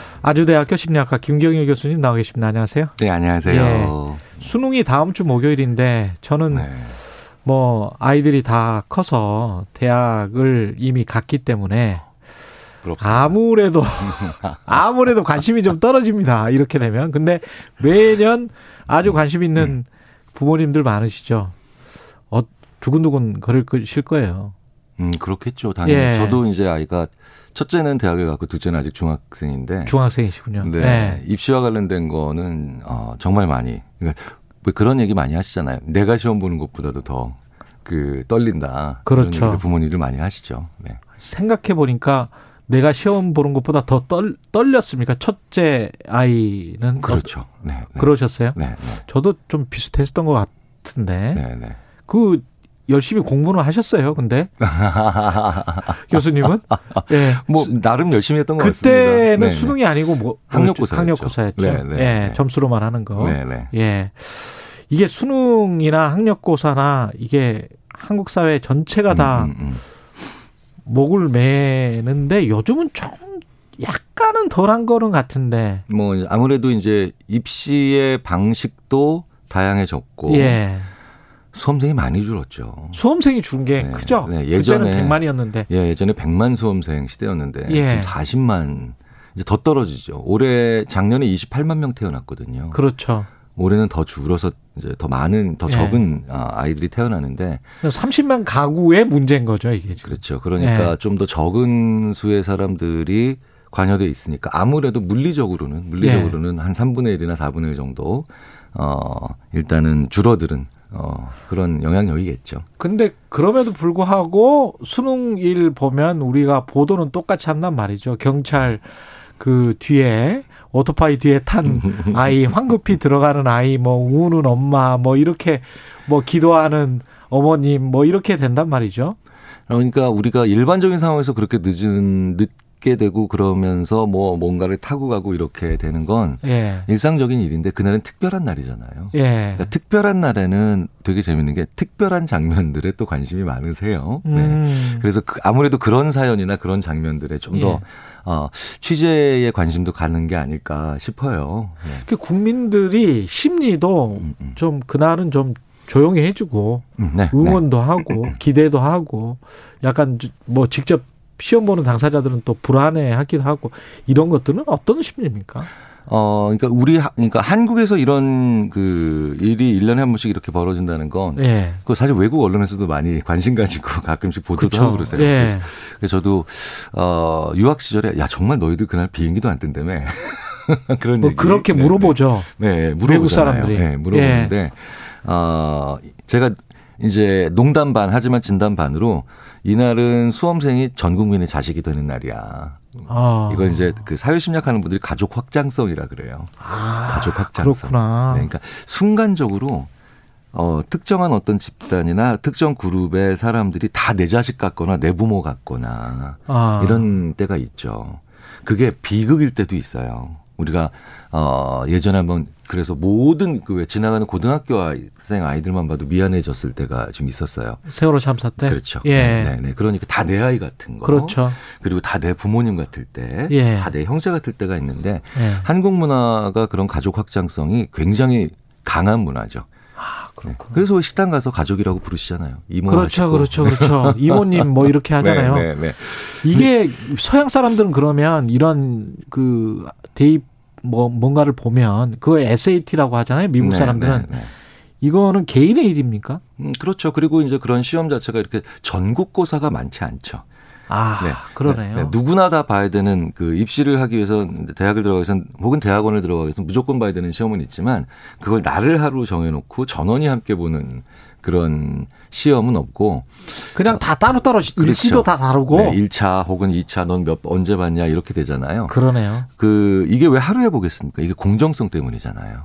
아주대학교 심리학과 김경일 교수님 나와 계십니다. 안녕하세요. 네, 안녕하세요. 수능이 다음 주 목요일인데 저는 네. 뭐 아이들이 다 커서 대학을 이미 갔기 때문에 부럽습니다. 아무래도 아무래도 관심이 좀 떨어집니다. 이렇게 되면 근데 매년 아주 관심 있는 부모님들 많으시죠. 어 두근두근 거릴 거예요. 음, 그렇겠죠. 당연히. 예. 저도 이제 아이가 첫째는 대학을 갔고 둘째는 아직 중학생인데. 중학생이시군요. 네. 네. 입시와 관련된 거는 어, 정말 많이. 그러니까 뭐 그런 얘기 많이 하시잖아요. 내가 시험 보는 것보다도 더 그 떨린다. 그렇죠. 부모님들 많이 하시죠. 네. 생각해 보니까 내가 시험 보는 것보다 더 떨, 떨렸습니까? 첫째 아이는 그렇죠. 네. 네. 그러셨어요? 네. 네. 저도 좀 비슷했던 것 같은데 네. 네. 그 열심히 공부는 하셨어요. 근데 교수님은 예. 뭐 나름 열심히 했던 것 같습니다. 그때는 네, 네. 수능이 아니고 뭐 학력고사였죠. 학력고사였죠. 네, 네, 예, 네. 점수로만 하는 거. 네, 네. 예. 이게 수능이나 학력고사나 이게 한국 사회 전체가 다 음, 음, 음. 목을 매는데 요즘은 좀 약간은 덜한 거는 같은데. 뭐 아무래도 이제 입시의 방식도 다양해졌고 예. 수험생이 많이 줄었죠. 수험생이 준게 네. 크죠. 네, 예전에 그때는 100만이었는데. 예, 예전에 100만 수험생 시대였는데 예. 지금 40만 이제 더 떨어지죠. 올해 작년에 28만 명 태어났거든요. 그렇죠. 올해는 더 줄어서 이제 더 많은 더 예. 적은 아, 아이들이 태어나는데 30만 가구의 문제인 거죠, 이게 지금. 그렇죠. 그러니까 예. 좀더 적은 수의 사람들이 관여돼 있으니까 아무래도 물리적으로는 물리적으로는 예. 한 3분의 1이나 4분의 1 정도 어 일단은 줄어드는 어 그런 영향력이겠죠. 근데 그럼에도 불구하고 수능일 보면 우리가 보도는 똑같이 한단 말이죠. 경찰 그 뒤에 오토바이 뒤에 탄 아이 황급히 들어가는 아이 뭐 우는 엄마 뭐 이렇게 뭐 기도하는 어머님 뭐 이렇게 된단 말이죠. 그러니까 우리가 일반적인 상황에서 그렇게 늦은 늦 게 되고 그러면서 뭐 뭔가를 타고 가고 이렇게 되는 건 예. 일상적인 일인데 그날은 특별한 날이잖아요. 예. 그러니까 특별한 날에는 되게 재밌는 게 특별한 장면들에 또 관심이 많으세요. 네. 음. 그래서 그 아무래도 그런 사연이나 그런 장면들에 좀더 예. 어, 취재에 관심도 가는 게 아닐까 싶어요. 네. 그 국민들이 심리도 음, 음. 좀 그날은 좀 조용히 해주고 음, 네, 응원도 하고 기대도 하고 약간 뭐 직접 시험 보는 당사자들은 또 불안해하기도 하고 이런 것들은 어떤 심리입니까? 어, 그러니까 우리, 하- 그러니까 한국에서 이런 그 일이 1년에 한 번씩 이렇게 벌어진다는 건 예. 그 사실 외국 언론에서도 많이 관심 가지고 가끔씩 보도도 그쵸. 하고 그러세요. 예. 그래서, 저도 어 유학 시절에 야 정말 너희들 그날 비행기도 안 뜬다며 그런 뭐 얘기. 그렇게 네, 물어보죠. 네, 네 외국 물어보잖아요. 사람들이. 네, 물어보는데 어 제가 이제 농담 반 하지만 진담 반으로 이날은 수험생이 전 국민의 자식이 되는 날이야. 아. 이건 이제 그 사회 심리학하는 분들이 가족 확장성이라 그래요. 가족 확장성. 그렇구나. 네, 그러니까 순간적으로 어, 특정한 어떤 집단이나 특정 그룹의 사람들이 다 내 자식 같거나 내 부모 같거나 아. 이런 때가 있죠. 그게 비극일 때도 있어요. 우리가 어, 예전에 한번 그래서 모든 그왜 지나가는 고등학교 학생 아이들만 봐도 미안해졌을 때가 좀 있었어요. 세월호 참사 때. 그렇죠. 예. 네, 네, 네. 그러니까 다 내 아이 같은 거. 그렇죠. 그리고 다 내 부모님 같을 때, 예. 다내 형제 같을 때가 있는데 예. 한국 문화가 그런 가족 확장성이 굉장히 강한 문화죠. 아, 그렇구나. 그래서 왜 식당 가서 가족이라고 부르시잖아요. 이모 그렇죠, 하시고. 그렇죠, 그렇죠. 이모님 뭐 이렇게 하잖아요. 네, 네, 네. 이게 서양 사람들은 그러면 이런 그 대입 뭐 뭔가를 보면 그거 SAT라고 하잖아요. 미국 네, 사람들은 네, 네. 이거는 개인의 일입니까? 음, 그렇죠. 그리고 이제 그런 시험 자체가 이렇게 전국고사가 많지 않죠. 아, 네. 그러네요. 네, 네. 누구나 다 봐야 되는 그 입시를 하기 위해서 대학을 들어가기 위해서 혹은 대학원을 들어가기 위해서 무조건 봐야 되는 시험은 있지만 그걸 날을 하루 정해놓고 전원이 함께 보는 그런 시험은 없고 그냥 다 따로따로 일시도 다 다르고 네, 1차 혹은 2차 넌 몇 언제 봤냐 이렇게 되잖아요. 그러네요. 그 이게 왜 하루에 보겠습니까? 이게 공정성 때문이잖아요.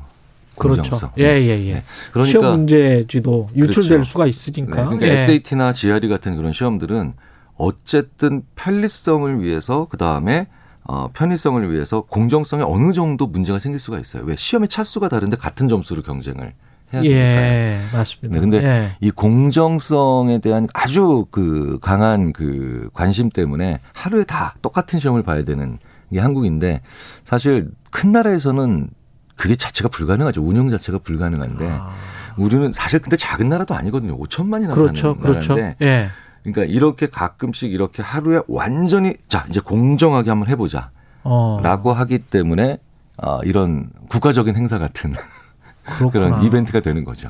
그렇죠. 공정성. 예, 예, 예. 네. 그러니까 시험 문제지도 유출될 그렇죠. 수가 네, 있으니까. 그러니까 예. SAT나 GRE 같은 그런 시험들은 어쨌든 편리성을 위해서 그 다음에 어, 편의성을 위해서 공정성에 어느 정도 문제가 생길 수가 있어요. 왜 시험의 차수가 다른데 같은 점수로 경쟁을 해야 되니까요. 예, 맞습니다. 네, 근데 예. 이 공정성에 대한 아주 그 강한 그 관심 때문에 하루에 다 똑같은 시험을 봐야 되는 게 한국인데 사실 큰 나라에서는 그게 자체가 불가능하죠. 운영 자체가 불가능한데 우리는 사실 근데 작은 나라도 아니거든요. 5천만이나 그렇죠, 사는 그렇죠. 나라인데 예. 그러니까 이렇게 가끔씩 이렇게 하루에 완전히 자 이제 공정하게 한번 해보자라고 어. 하기 때문에 아, 이런 국가적인 행사 같은 그렇구나. 그런 이벤트가 되는 거죠.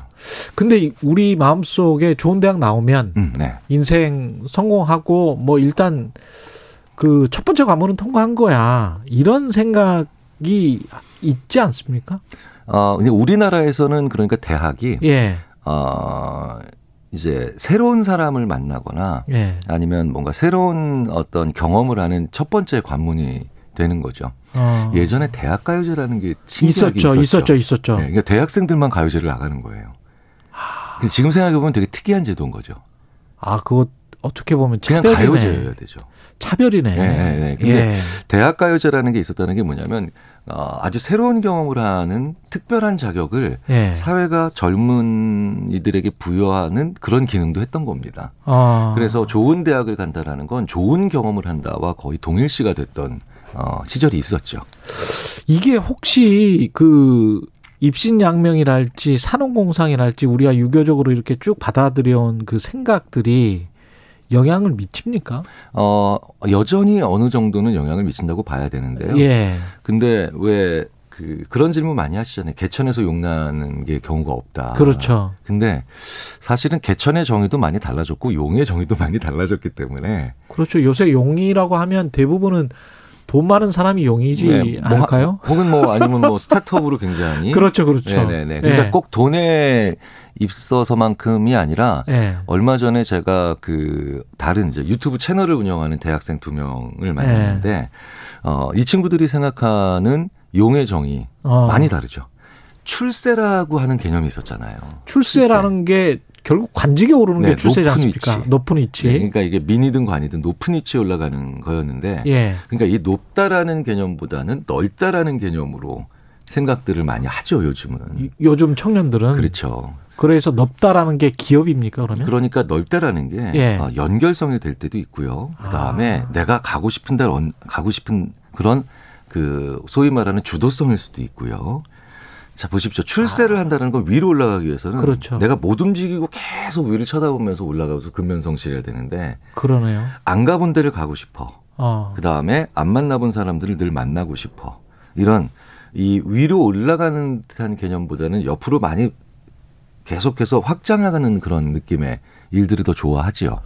근데 이- 우리 마음속에 좋은 대학 나오면 음, 네. 인생 성공하고 뭐 일단 그 첫 번째 과목은 통과한 거야. 이런 생각이 있지 않습니까? 어, 근데 우리나라에서는 그러니까 대학이 예. 어, 이제 새로운 사람을 만나거나 예. 아니면 뭔가 새로운 어떤 경험을 하는 첫 번째 관문이 되는 거죠. 어. 예전에 대학 가요제라는 게 있었죠. 있었죠. 있었죠. 있었죠. 네, 그러니까 대학생들만 가요제를 나가는 거예요. 근데 지금 생각해 보면 되게 특이한 제도인 거죠. 아, 그거 어떻게 보면 그냥 차별이네. 가요제여야 되죠. 차별이네. 네, 네, 네. 근데 예. 대학 가요제라는 게 있었다는 게 뭐냐면 어, 아주 새로운 경험을 하는 특별한 자격을 예. 사회가 젊은 이들에게 부여하는 그런 기능도 했던 겁니다. 어. 그래서 좋은 대학을 간다라는 건 좋은 경험을 한다와 거의 동일시가 됐던 어, 시절이 있었죠. 이게 혹시 그 입신양명이랄지 산업공상이랄지 우리가 유교적으로 이렇게 쭉 받아들여온 그 생각들이 영향을 미칩니까? 어, 여전히 어느 정도는 영향을 미친다고 봐야 되는데요. 예. 근데 왜 그, 그런 질문 많이 하시잖아요. 개천에서 용나는 게 경우가 없다. 그렇죠. 근데 사실은 개천의 정의도 많이 달라졌고 용의 정의도 많이 달라졌기 때문에 그렇죠. 요새 용이라고 하면 대부분은 돈 많은 사람이 용이지 네, 뭐 않을까요? 하- 혹은 뭐 아니면 뭐 스타트업으로 굉장히 그렇죠, 그렇죠. 네네네. 그러니까 예. 꼭 돈에 있어서만큼이 아니라 예. 얼마 전에 제가 그 다른 이제 유튜브 채널을 운영하는 대학생 두 명을 만났는데 네. 어, 이 친구들이 생각하는 용의 정의 어. 많이 다르죠. 출세라고 하는 개념이 있었잖아요. 출세라는 게 결국 관직에 오르는 네, 게 높은 않습니까? 위치. 높은 위치. 네, 그러니까 이게 민이든 관이든 높은 위치에 올라가는 거였는데 예. 그러니까 이 높다라는 개념보다는 넓다라는 개념으로 생각들을 많이 하죠 요즘은. 요즘 청년들은 그렇죠. 그래서 넓다라는 게 기업입니까 그러면? 그러니까 넓다라는 게 예. 어, 연결성이 될 때도 있고요. 그 다음에 아. 내가 가고 싶은 데 언- 가고 싶은 그런 그 소위 말하는 주도성일 수도 있고요. 자 보십시오. 출세를 한다는 건 위로 올라가기 위해서는 아. 그렇죠. 내가 못 움직이고 계속 위를 쳐다보면서 올라가서 근면성실해야 되는데 그러네요. 안 가본 데를 가고 싶어. 어. 그 다음에 안 만나본 사람들을 늘 만나고 싶어. 이런 이 위로 올라가는 듯한 개념보다는 옆으로 많이 계속해서 확장해가는 그런 느낌의 일들을 더 좋아하지요.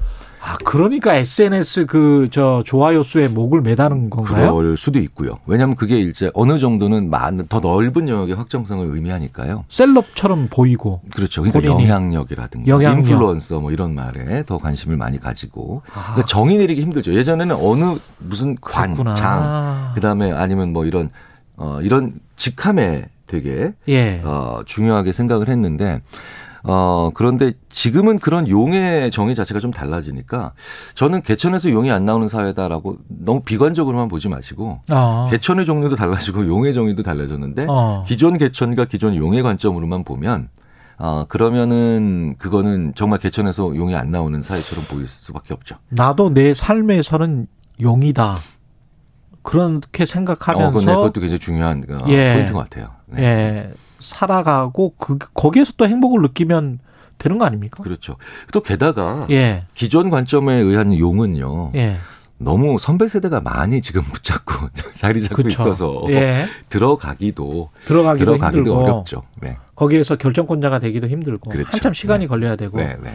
아 그러니까 SNS 그 저 좋아요 수에 목을 매다는 건가요? 그럴 수도 있고요. 왜냐하면 그게 이제 어느 정도는 많은 더 넓은 영역의 확장성을 의미하니까요. 셀럽처럼 보이고. 그렇죠. 그러니까 본인이. 영향력이라든가 영향력. 인플루언서 뭐 이런 말에 더 관심을 많이 가지고 아. 그러니까 정의 내리기 힘들죠. 예전에는 어느 무슨 관, 그렇구나. 장, 그다음에 아니면 뭐 이런 어 이런 직함에 되게 예. 어 중요하게 생각을 했는데 어 그런데 지금은 그런 용의 정의 자체가 좀 달라지니까 저는 개천에서 용이 안 나오는 사회다라고 너무 비관적으로만 보지 마시고 어. 개천의 종류도 달라지고 용의 정의도 달라졌는데 어. 기존 개천과 기존 용의 관점으로만 보면 어 그러면은 그거는 정말 개천에서 용이 안 나오는 사회처럼 보일 수밖에 없죠. 나도 내 삶에서는 용이다. 그렇게 어, 생각하면서 그건 네, 그것도 굉장히 중요한 어, 예. 포인트인 것 같아요. 네. 예 살아가고 그 거기에서 또 행복을 느끼면 되는 거 아닙니까? 그렇죠. 또 게다가 예. 기존 관점에 의한 용은요. 예. 너무 선배 세대가 많이 지금 붙잡고 자리 잡고 그렇죠. 있어서 예. 들어가기도 들어가기도, 들어가기도 힘들고 어렵죠. 네. 거기에서 결정권자가 되기도 힘들고 그렇죠. 한참 시간이 네. 걸려야 되고 네, 네.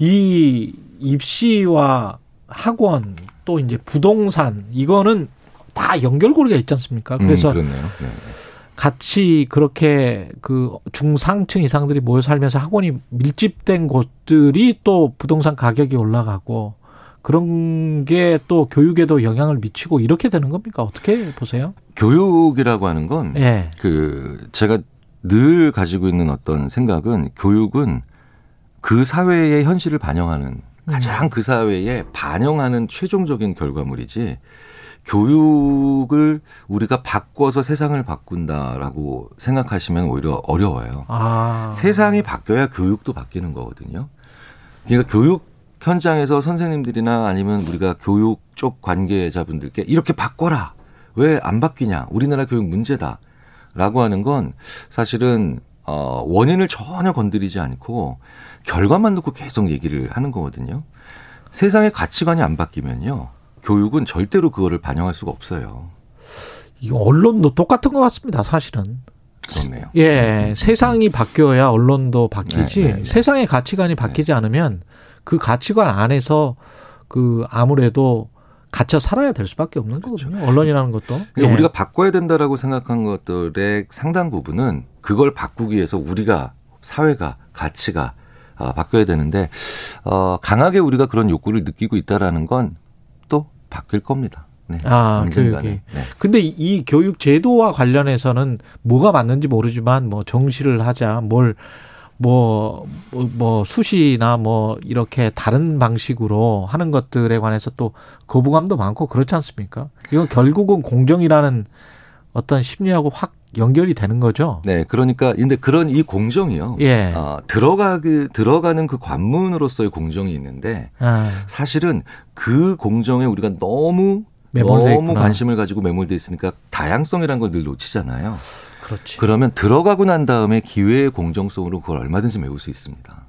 이 입시와 학원 또 이제 부동산 이거는 다 연결고리가 있지 않습니까? 그래서 음, 그렇네요. 네. 같이 그렇게 그 중상층 이상들이 모여 살면서 학원이 밀집된 곳들이 또 부동산 가격이 올라가고 그런 게 또 교육에도 영향을 미치고 이렇게 되는 겁니까? 어떻게 보세요? 교육이라고 하는 건 예. 그 제가 늘 가지고 있는 어떤 생각은 교육은 그 사회의 현실을 반영하는 가장 그 사회에 반영하는 최종적인 결과물이지 교육을 우리가 바꿔서 세상을 바꾼다라고 생각하시면 오히려 어려워요. 아. 세상이 바뀌어야 교육도 바뀌는 거거든요. 그러니까 교육 현장에서 선생님들이나 아니면 우리가 교육 쪽 관계자분들께 이렇게 바꿔라. 왜 안 바뀌냐? 우리나라 교육 문제다. 라고 하는 건 사실은 어 원인을 전혀 건드리지 않고 결과만 놓고 계속 얘기를 하는 거거든요. 세상의 가치관이 안 바뀌면요. 교육은 절대로 그거를 반영할 수가 없어요. 이거 언론도 똑같은 것 같습니다. 사실은. 그렇네요. 예, 세상이 바뀌어야 언론도 바뀌지. 네, 네, 네. 세상의 가치관이 바뀌지 않으면 그 가치관 안에서 그 아무래도 갇혀 살아야 될 수밖에 없는 거거든요. 언론이라는 것도. 그러니까 예. 우리가 바꿔야 된다라고 생각한 것들의 상당 부분은 그걸 바꾸기 위해서 우리가 사회가 가치가 아, 바뀌어야 되는데 어, 강하게 우리가 그런 욕구를 느끼고 있다라는 건또 바뀔 겁니다. 네. 아. 교육이. 네. 근데 이- 이 교육 제도와 관련해서는 뭐가 맞는지 모르지만 뭐 정시를 하자, 뭘 뭐, 뭐, 뭐 수시나 뭐 이렇게 다른 방식으로 하는 것들에 관해서 또 거부감도 많고 그렇지 않습니까? 이건 결국은 공정이라는 어떤 심리하고 확 연결이 되는 거죠. 네, 그러니까 근데 그런 이 공정이요. 예. 어, 들어가그 들어가는 그 관문으로서의 공정이 있는데 아, 사실은 그 공정에 우리가 너무 너무 있구나. 관심을 가지고 매몰돼 있으니까 다양성이라는 걸 늘 놓치잖아요. 그렇지. 그러면 들어가고 난 다음에 기회의 공정성으로 그걸 얼마든지 메울 수 있습니다.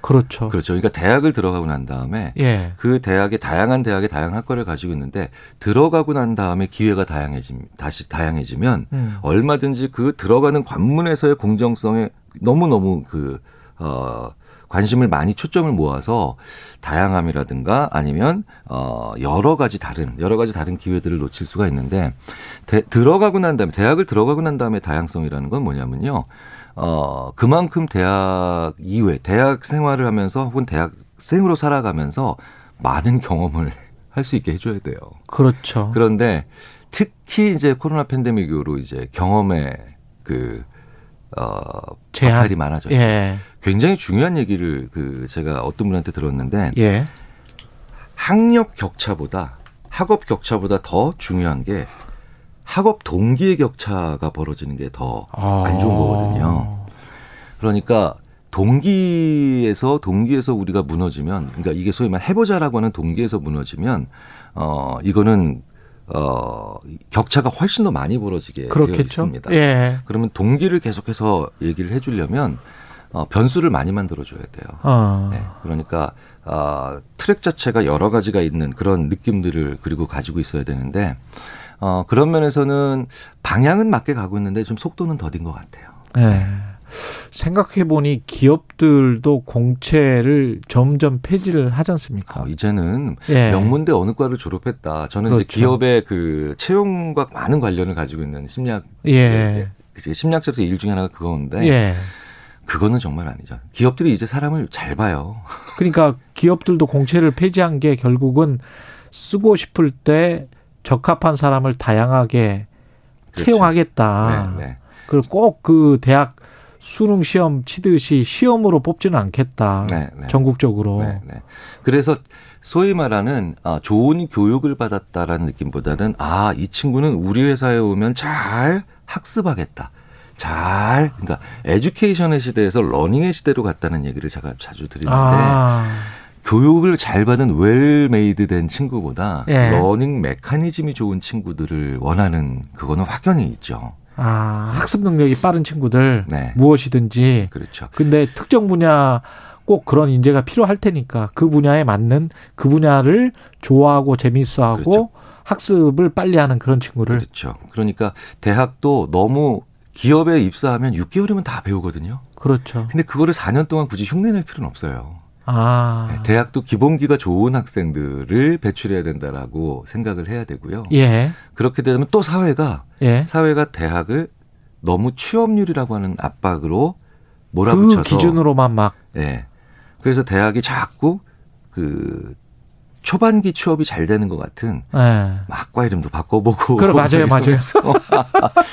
그렇죠. 그렇죠. 그러니까 대학을 들어가고 난 다음에 예. 그 대학의 다양한 대학의 다양한 학과를 가지고 있는데 들어가고 난 다음에 기회가 다양해짐 다시 다양해지면 음. 얼마든지 그 들어가는 관문에서의 공정성에 너무 너무 그 어. 관심을 많이 초점을 모아서 다양함이라든가 아니면 어 여러 가지 다른 여러 가지 다른 기회들을 놓칠 수가 있는데 대, 들어가고 난 다음에 대학을 들어가고 난 다음에 다양성이라는 건 뭐냐면요. 어 그만큼 대학 이후에 대학 생활을 하면서 혹은 대학생으로 살아가면서 많은 경험을 할 수 있게 해줘야 돼요. 그렇죠. 그런데 특히 이제 코로나 팬데믹 이후로 이제 경험의 그, 어, 제한. 박탈이 많아졌죠. 예. 굉장히 중요한 얘기를 그 제가 어떤 분한테 들었는데 예. 학력 격차보다 학업 격차보다 더 중요한 게 학업 동기의 격차가 벌어지는 게 더 안 좋은 거거든요. 그러니까 동기에서 동기에서 우리가 무너지면 그러니까 이게 소위 말 해보자라고 하는 동기에서 무너지면 어 이거는 어 격차가 훨씬 더 많이 벌어지게 되어 그렇겠죠. 있습니다. 예. 그러면 동기를 계속해서 얘기를 해주려면 어, 변수를 많이 만들어줘야 돼요. 어. 네, 그러니까 어, 트랙 자체가 여러 가지가 있는 그런 느낌들을 그리고 가지고 있어야 되는데 어, 그런 면에서는 방향은 맞게 가고 있는데 좀 속도는 더딘 것 같아요. 예. 생각해 보니 기업들도 공채를 점점 폐지를 하지 않습니까? 어, 이제는 예. 명문대 어느 과를 졸업했다. 저는 그렇죠. 이제 기업의 그 채용과 많은 관련을 가지고 있는 심리학 예. 그 심리학자로서 일 중에 하나가 그거인데 예. 그거는 정말 아니죠. 기업들이 이제 사람을 잘 봐요. 그러니까 기업들도 공채를 폐지한 게 결국은 쓰고 싶을 때 적합한 사람을 다양하게 그렇죠. 채용하겠다. 네, 네. 그리고 꼭 그 대학 수능 시험 치듯이 시험으로 뽑지는 않겠다. 네, 네. 전국적으로. 네, 네. 그래서 소위 말하는 아, 좋은 교육을 받았다라는 느낌보다는 아, 이 친구는 우리 회사에 오면 잘 학습하겠다. 잘 그러니까 education의 시대에서 learning의 시대로 갔다는 얘기를 제가 자주 드리는데 아, 교육을 잘 받은 well-made 된 친구보다 예. learning 메커니즘이 좋은 친구들을 원하는 그거는 확연히 있죠. 아, 학습 능력이 빠른 친구들 네. 무엇이든지. 그렇죠. 근데 특정 분야 꼭 그런 인재가 필요할 테니까 그 분야에 맞는 그 분야를 좋아하고 재미있어하고 그렇죠. 학습을 빨리 하는 그런 친구를 그렇죠. 그러니까 대학도 너무 기업에 입사하면 6개월이면 다 배우거든요. 그렇죠. 근데 그거를 4년 동안 굳이 흉내낼 필요는 없어요. 아, 네, 대학도 기본기가 좋은 학생들을 배출해야 된다라고 생각을 해야 되고요. 예, 그렇게 되면 또 사회가 예. 사회가 대학을 너무 취업률이라고 하는 압박으로 그 몰아붙여서 기준으로만 막 예. 그래서 대학이 자꾸 그 초반기 취업이 잘 되는 것 같은 예. 막과 이름도 바꿔보고 그래, 맞아요, 맞아요.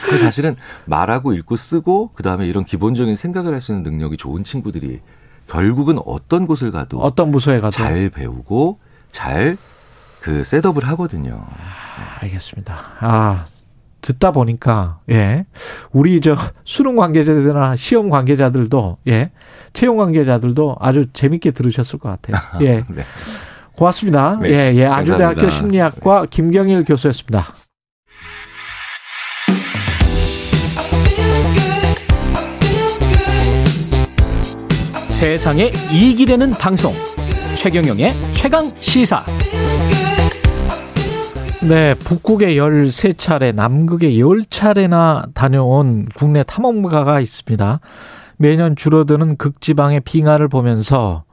근데 사실은 말하고 읽고 쓰고 그 다음에 이런 기본적인 생각을 할 수 있는 능력이 좋은 친구들이 결국은 어떤 곳을 가도 어떤 부서에 가도 잘 배우고 잘 그 셋업을 하거든요. 알겠습니다. 아, 듣다 보니까, 예. 우리 저 수능 관계자들이나 시험 관계자들도, 예. 채용 관계자들도 아주 재밌게 들으셨을 것 같아요. 예. 네. 고맙습니다. 네, 예, 예. 아주대학교. 심리학과 김경일 교수였습니다. 세상에 이익이 되는 방송 최경영의 최강 시사 네, 북극에 13차례, 남극에 10차례나 다녀온 국내 탐험가가 있습니다. 매년 줄어드는 극지방의 빙하를 보면서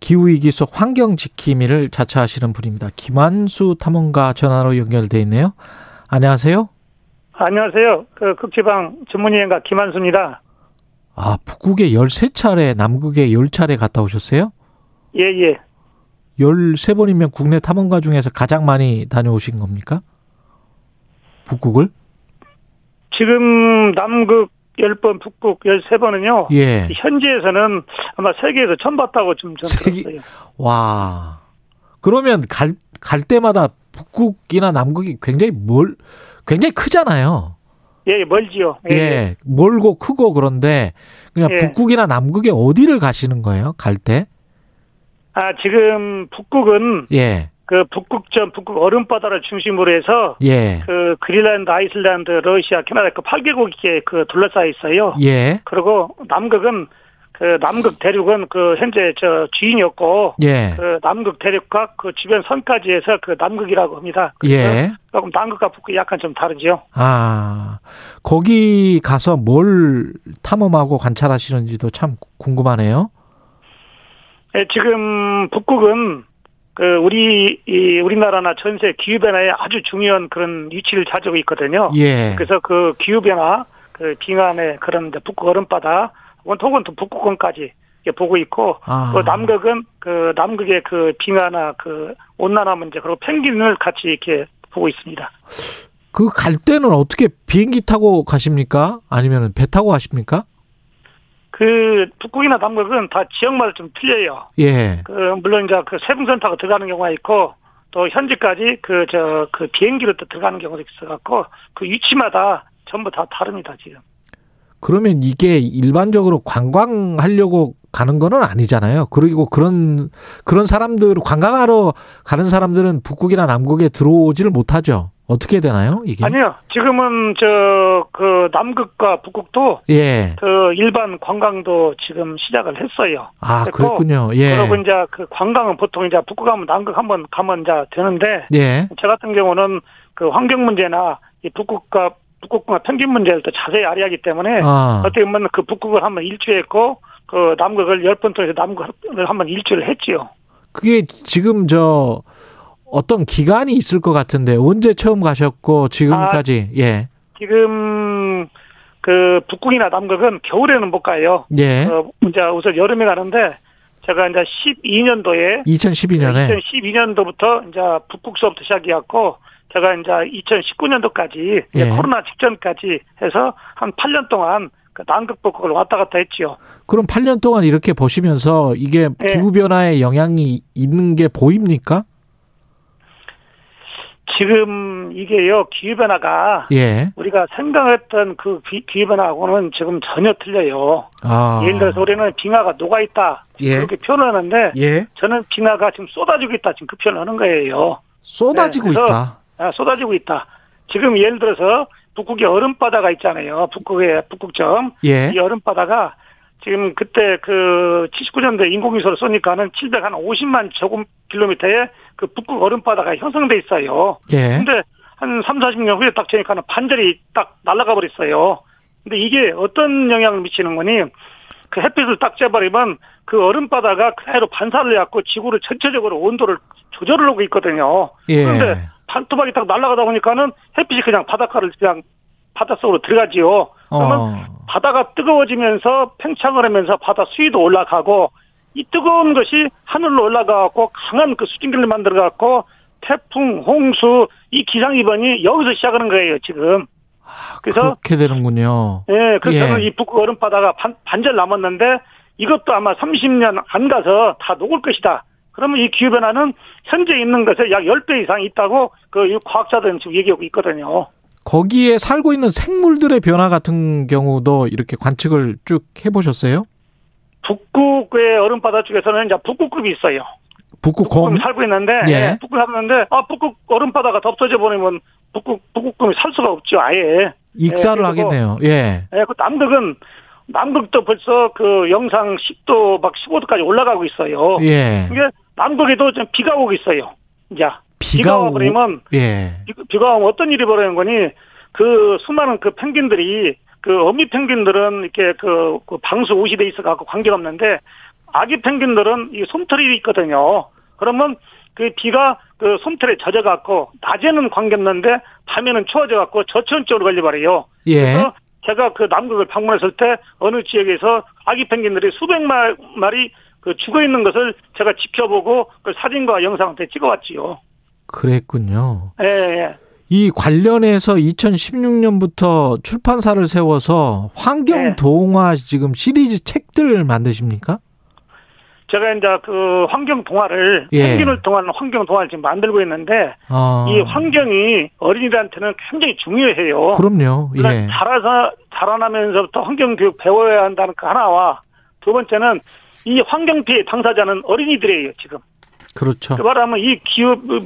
기후위기 속 환경 지킴이를 자처하시는 분입니다. 김한수 탐험가 전화로 연결돼 있네요. 안녕하세요. 안녕하세요. 그 극지방 전문여행가 김한수입니다. 아, 북극에 13차례, 남극에 10차례 갔다 오셨어요? 예, 예. 13번이면 국내 탐험가 중에서 가장 많이 다녀오신 겁니까? 북극을? 지금 남극 10번, 북극 13번은요. 예. 현지에서는 아마 세계에서 처음 봤다고 좀전 세계- 들었어요. 와. 그러면 갈, 갈 때마다 북극이나 남극이 굉장히 멀, 굉장히 크잖아요. 예, 예, 멀지요. 예. 예. 멀고 크고 그런데 그냥 예. 북극이나 남극에 어디를 가시는 거예요? 갈 때? 아, 지금 북극은 예. 그 북극점, 북극 얼음바다를 중심으로 해서 예. 그 그린란드, 아이슬란드, 러시아, 캐나다 그 8개국에 그 둘러싸여 있어요. 예. 그리고 남극은 그 남극 대륙은 그 현재 저 주인이 없고 예. 그 남극 대륙과 그 주변 선까지 해서 그 남극이라고 합니다. 예. 조금 남극과 북극이 약간 좀 다르죠. 아. 거기 가서 뭘 탐험하고 관찰하시는지도 참 궁금하네요. 예, 지금 북극은 그 우리 이 우리나라나 전세 기후 변화에 아주 중요한 그런 위치를 차지하고 있거든요. 예. 그래서 그 기후 변화, 그 빙하의 그런 북극 얼음바다, 또 북극권까지 보고 있고, 아. 그 남극은 그 남극의 그 빙하나 그 온난화 문제 그리고 펭귄을 같이 이렇게 보고 있습니다. 그 갈 때는 어떻게 비행기 타고 가십니까? 아니면 배 타고 가십니까? 그 북극이나 남극은 다 지역마다 좀 틀려요. 예. 그 물론 이제 그 세붕선 타고 들어가는 경우가 있고 또 현지까지 그저그 비행기로 또 들어가는 경우도 있어 갖고 그 위치마다 전부 다 다릅니다 지금. 그러면 이게 일반적으로 관광하려고 가는 거는 아니잖아요. 그리고 그런 그런 사람들 관광하러 가는 사람들은 북극이나 남극에 들어오지를 못하죠. 어떻게 되나요? 이게? 아니요. 지금은 저 그 남극과 북극도 예. 그 일반 관광도 지금 시작을 했어요. 아, 그랬군요. 예. 그리고 이제 그 관광은 보통 이제 북극 가면 남극 한번 가면 이제 되는데 예. 저 같은 경우는 그 환경 문제나 이 북극과 북극과 평균 문제를 또 자세히 알아야하기 때문에 아. 어떻게 보면 그 북극을 한번 일주했고 그 남극을 열 번 통해서 남극을 한번 일주를 했지요. 그게 지금 저 어떤 기간이 있을 것 같은데 언제 처음 가셨고 지금까지 예. 지금 그 북극이나 남극은 겨울에는 못 가요. 예. 어, 이제 우선 여름에 가는데 제가 이제 12년도에 2012년에 2012년도부터 이제 북극 수업부터 시작이었고 제가 이제 2019년도까지 예. 코로나 직전까지 해서 한 8년 동안 그 남극 북극을 왔다 갔다 했지요. 그럼 8년 동안 이렇게 보시면서 이게 예. 기후 변화에 영향이 있는 게 보입니까? 지금 이게요 기후 변화가 예. 우리가 생각했던 그 기- 기후 변화하고는 지금 전혀 틀려요. 아. 예를 들어서 우리는 빙하가 녹아 있다 예. 그렇게 표현하는데 예. 저는 빙하가 지금 쏟아지고 있다 지금 그 표현하는 거예요. 쏟아지고 네, 있다. 아, 쏟아지고 있다. 지금 예를 들어서 북극에 얼음바다가 있잖아요. 북극에 북극점. 예. 이 얼음바다가 지금 그때 그 79년도에 인공위성을 쏘니까는 750만 제곱 킬로미터의 그 북극 얼음바다가 형성돼 있어요. 예. 근데 한 3, 40년 후에 딱 되니까는 반절이 딱 날아가 버렸어요. 근데 이게 어떤 영향을 미치는 거니? 그 햇빛을 딱 쬐버리면 그 얼음바다가 그대로 반사를 해갖고 지구를 전체적으로 온도를 조절을 하고 있거든요. 예. 그런데 반토막이 딱 날아가다 보니까는 햇빛이 그냥 바닷가를 그냥 바닷속으로 들어가지요. 그러면 어. 바다가 뜨거워지면서 팽창을 하면서 바다 수위도 올라가고 이 뜨거운 것이 하늘로 올라가고 강한 그 수증기를 만들어 갖고 태풍, 홍수 이 기상 이번이 여기서 시작하는 거예요 지금. 그래서 그렇게 되는군요. 예, 그래서 예. 이 북극 얼음바다가 반, 반절 남았는데 이것도 아마 30년 안 가서 다 녹을 것이다. 그러면 이 기후변화는 현재 있는 것에 약 10배 이상 있다고 그이 과학자들은 지금 얘기하고 있거든요. 거기에 살고 있는 생물들의 변화 같은 경우도 이렇게 관측을 쭉 해보셨어요? 북극의 얼음바다 쪽에서는 이제 북극급이 있어요. 북극곰? 살고 있는데, 예. 예, 북극 살고 있는데, 아, 북극 얼음바다가 덮어져 버리면 북극, 북극곰이 살 수가 없죠, 아예. 익사를 예, 하겠네요. 예. 예, 그 남극은, 남극도 벌써 그 영상 10도 막 15도까지 올라가고 있어요. 예. 이게 남극에도 좀 비가 오고 있어요. 이제. 비가 오- 와버리면, 예. 비- 비가 오면 어떤 일이 벌어지는 거니, 그 수많은 그 펭귄들이, 그 어미 펭귄들은 이렇게 그, 그 방수 옷이 돼 있어 갖고 관계없는데, 아기 펭귄들은 이 솜털이 있거든요. 그러면 그 비가 그 솜털에 젖어 갖고, 낮에는 관계없는데, 밤에는 추워져 갖고 저체온증으로 걸려버려요. 예. 그래서 제가 그 남극을 방문했을 때 어느 지역에서 아기 펭귄들이 수백 마- 마리 그 죽어 있는 것을 제가 지켜보고 그 사진과 영상을 다 찍어왔지요. 그랬군요. 예, 예. 이 관련해서 2016년부터 출판사를 세워서 환경 네. 동화 지금 시리즈 책들 만드십니까? 제가 이제 그 환경 동화를 예. 펭귄을 통한 환경 동화를 지금 만들고 있는데 어. 이 환경이 어린이들한테는 굉장히 중요해요. 그럼요. 그러니까 예. 자라서 자라나면서부터 환경 교육 배워야 한다는 그 하나와 두 번째는 이 환경 피해 당사자는 어린이들이에요 지금. 그렇죠. 그 말하면 이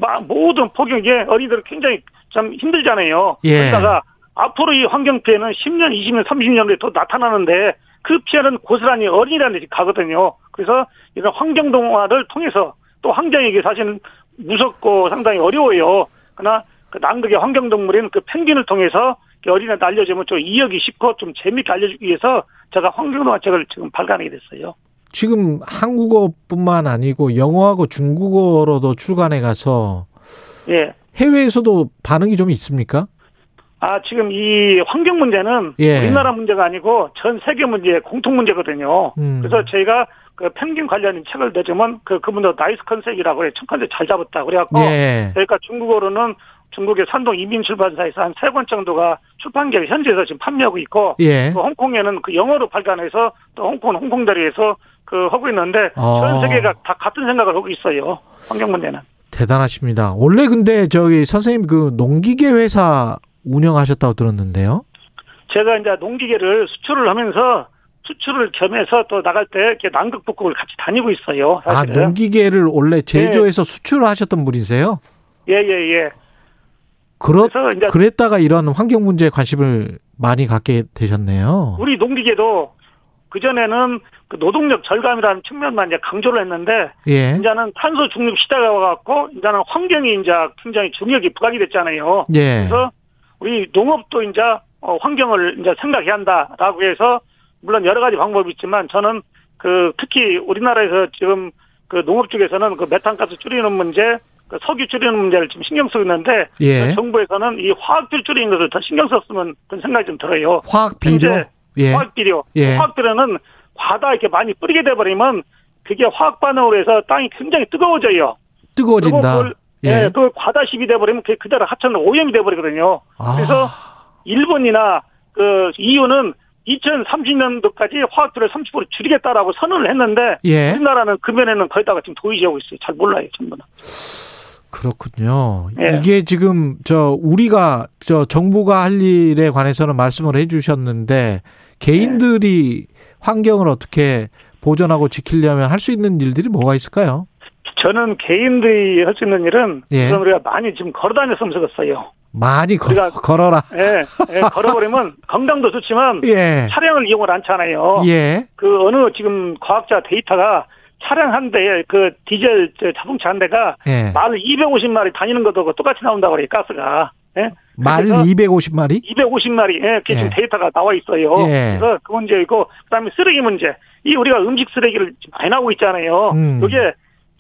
마- 모든 폭격에 어린이들 굉장히 참 힘들잖아요. 예. 그러다가 앞으로 이 환경 피해는 10년, 20년, 30년 후에 또 나타나는데 그 피해는 고스란히 어린이들한테 가거든요. 그래서 이런 환경 동화를 통해서 또 환경에게 사실은 무섭고 상당히 어려워요. 그러나 그 남극의 환경 동물인 그 펭귄을 통해서 어린이한테 알려주면 좀 이해하기 쉽고 좀 재밌게 알려주기 위해서 제가 환경 동화 책을 지금 발간하게 됐어요. 지금 한국어뿐만 아니고 영어하고 중국어로도 출간해 가서 예. 해외에서도 반응이 좀 있습니까? 아, 지금 이 환경 문제는 예. 우리나라 문제가 아니고 전 세계 문제, 공통 문제거든요. 음. 그래서 저희가 그 펭귄 관련 책을 내주면 그, 그분도 nice concept이라고 그래. 첫 컨셉 잘 잡았다. 그래갖고 예. 저희가 중국어로는 중국의 산동 이민 출판사에서 한 세 권 정도가 출판계에 현지에서 지금 판매하고 있고 예. 또 홍콩에는 그 영어로 발간해서 또 홍콩 홍콩 다리에서 그 하고 있는데 어. 전 세계가 다 같은 생각을 하고 있어요. 환경 문제는. 대단하십니다. 원래 근데 저기 선생님 그 농기계 회사 운영하셨다고 들었는데요. 제가 이제 농기계를 수출을 하면서 수출을 겸해서 또 나갈 때 이렇게 남극 북극을 같이 다니고 있어요. 아, 사실은. 농기계를 원래 제조해서 수출하셨던 분이세요? 예예 예. 그렇, 그래서 이제- 그랬다가 이런 환경 문제에 관심을 많이 갖게 되셨네요. 우리 농기계도 그 전에는 그 노동력 절감이라는 측면만 이제 강조를 했는데 예. 이제는 탄소 중립 시대가 와갖고 이제는 환경이 이제 굉장히 중요하게 부각이 됐잖아요. 예. 그래서 우리 농업도 이제 어, 환경을 이제 생각해야 한다라고 해서 물론 여러 가지 방법이 있지만 저는 그 특히 우리나라에서 지금 그 농업 쪽에서는 그 메탄가스 줄이는 문제, 그 석유 줄이는 문제를 지금 신경 쓰고 있는데 예. 정부에서는 이 화학비료 줄이는 것을 더 신경 썼으면 그런 생각이 좀 들어요. 화학 비료? 예. 화학비료. 예. 화학비료는 과다 이렇게 많이 뿌리게 돼버리면 그게 화학 반응으로 해서 땅이 굉장히 뜨거워져요. 뜨거워진다. 그걸, 예. 예, 그걸 과다식이 돼버리면 그게 그대로 하천 오염이 돼버리거든요. 아. 그래서 일본이나 그 EU는 2030년도까지 화학비를 30% 줄이겠다라고 선언을 했는데 예. 우리나라는 그 면에는 거기다가 지금 도의지하고 있어요. 잘 몰라요, 전부는. 그렇군요. 예. 이게 지금 저 우리가 저 정부가 할 일에 관해서는 말씀을 해 주셨는데 개인들이 환경을 어떻게 보존하고 지키려면 할 수 있는 일들이 뭐가 있을까요? 저는 개인들이 할 수 있는 일은 예. 우선 우리가 많이 지금 걸어다녔으면 좋겠어요. 많이 걸, 걸어라. 예, 예, 걸어버리면 건강도 좋지만 예. 차량을 이용을 않잖아요. 예. 그 어느 지금 과학자 데이터가 차량 한 대에 그 디젤 저 자동차 한 대가 예. 말 250마리 다니는 것도 똑같이 나온다고 그래요 가스가. 예? 말 그래서 250마리? 250마리 예, 그게 지금 예. 데이터가 나와 있어요. 예. 그래서 그 문제이고 그다음에 쓰레기 문제. 이 우리가 음식 쓰레기를 지금 많이 나오고 있잖아요. 음. 이게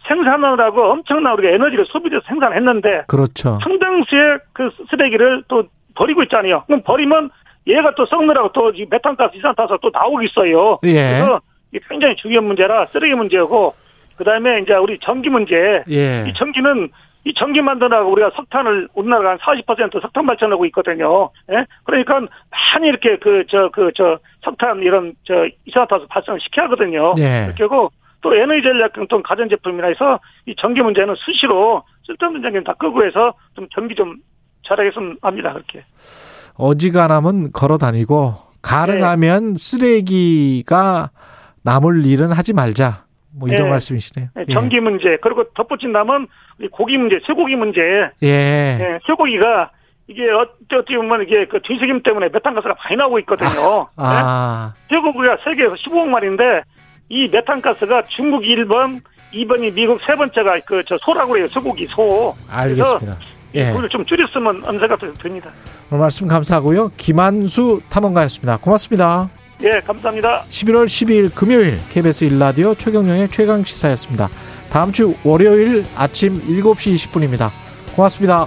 생산하느라고 엄청난 우리가 에너지를 소비해서 생산했는데 그렇죠. 상당수의 그 쓰레기를 또 버리고 있잖아요. 그럼 버리면 얘가 또 썩느라고 또이 메탄가스, 이산화탄소 또 나오고 있어요. 예. 그래서 굉장히 중요한 문제라 쓰레기 문제고 그다음에 이제 우리 전기 문제. 예. 이 전기는 이 전기 만드느라고 우리가 석탄을 우리나라가 한 40% 석탄 발전하고 있거든요. 예? 그러니까 많이 이렇게 그 저 그 저 석탄 이런 저 이산화탄소 발전을 시켜야 하거든요. 예. 그리고 또 에너지 전략 등 가전 제품이나 해서 이 전기 문제는 수시로 쓸데없는 전기는 다 끄고 해서 좀 전기 좀 잘하겠으면 합니다. 그렇게. 어지간하면 걸어 다니고 가능하면 쓰레기가 남을 일은 하지 말자. 뭐 이런 예. 말씀이시네요. 네, 예. 전기 문제 그리고 덧붙인다면 고기 문제, 쇠고기 문제. 예. 예, 쇠고기가 이게 어떻게 보면 이게 그 뒤새김 때문에 메탄가스가 많이 나오고 있거든요. 아. 네? 쇠고기가 세계에서 15억 마리인데 이 메탄가스가 중국 1번, 2번이 미국 세 번째가 그 저 소라고 해요. 쇠고기 소. 알겠습니다. 예. 그걸 좀 줄였으면 생각도 듭니다. 오늘 말씀 감사하고요. 김한수 탐험가였습니다. 고맙습니다. 예, 감사합니다. 11월 12일 금요일 KBS 일라디오 최경영의 최강 시사였습니다. 다음 주 월요일 아침 7시 20분입니다. 고맙습니다.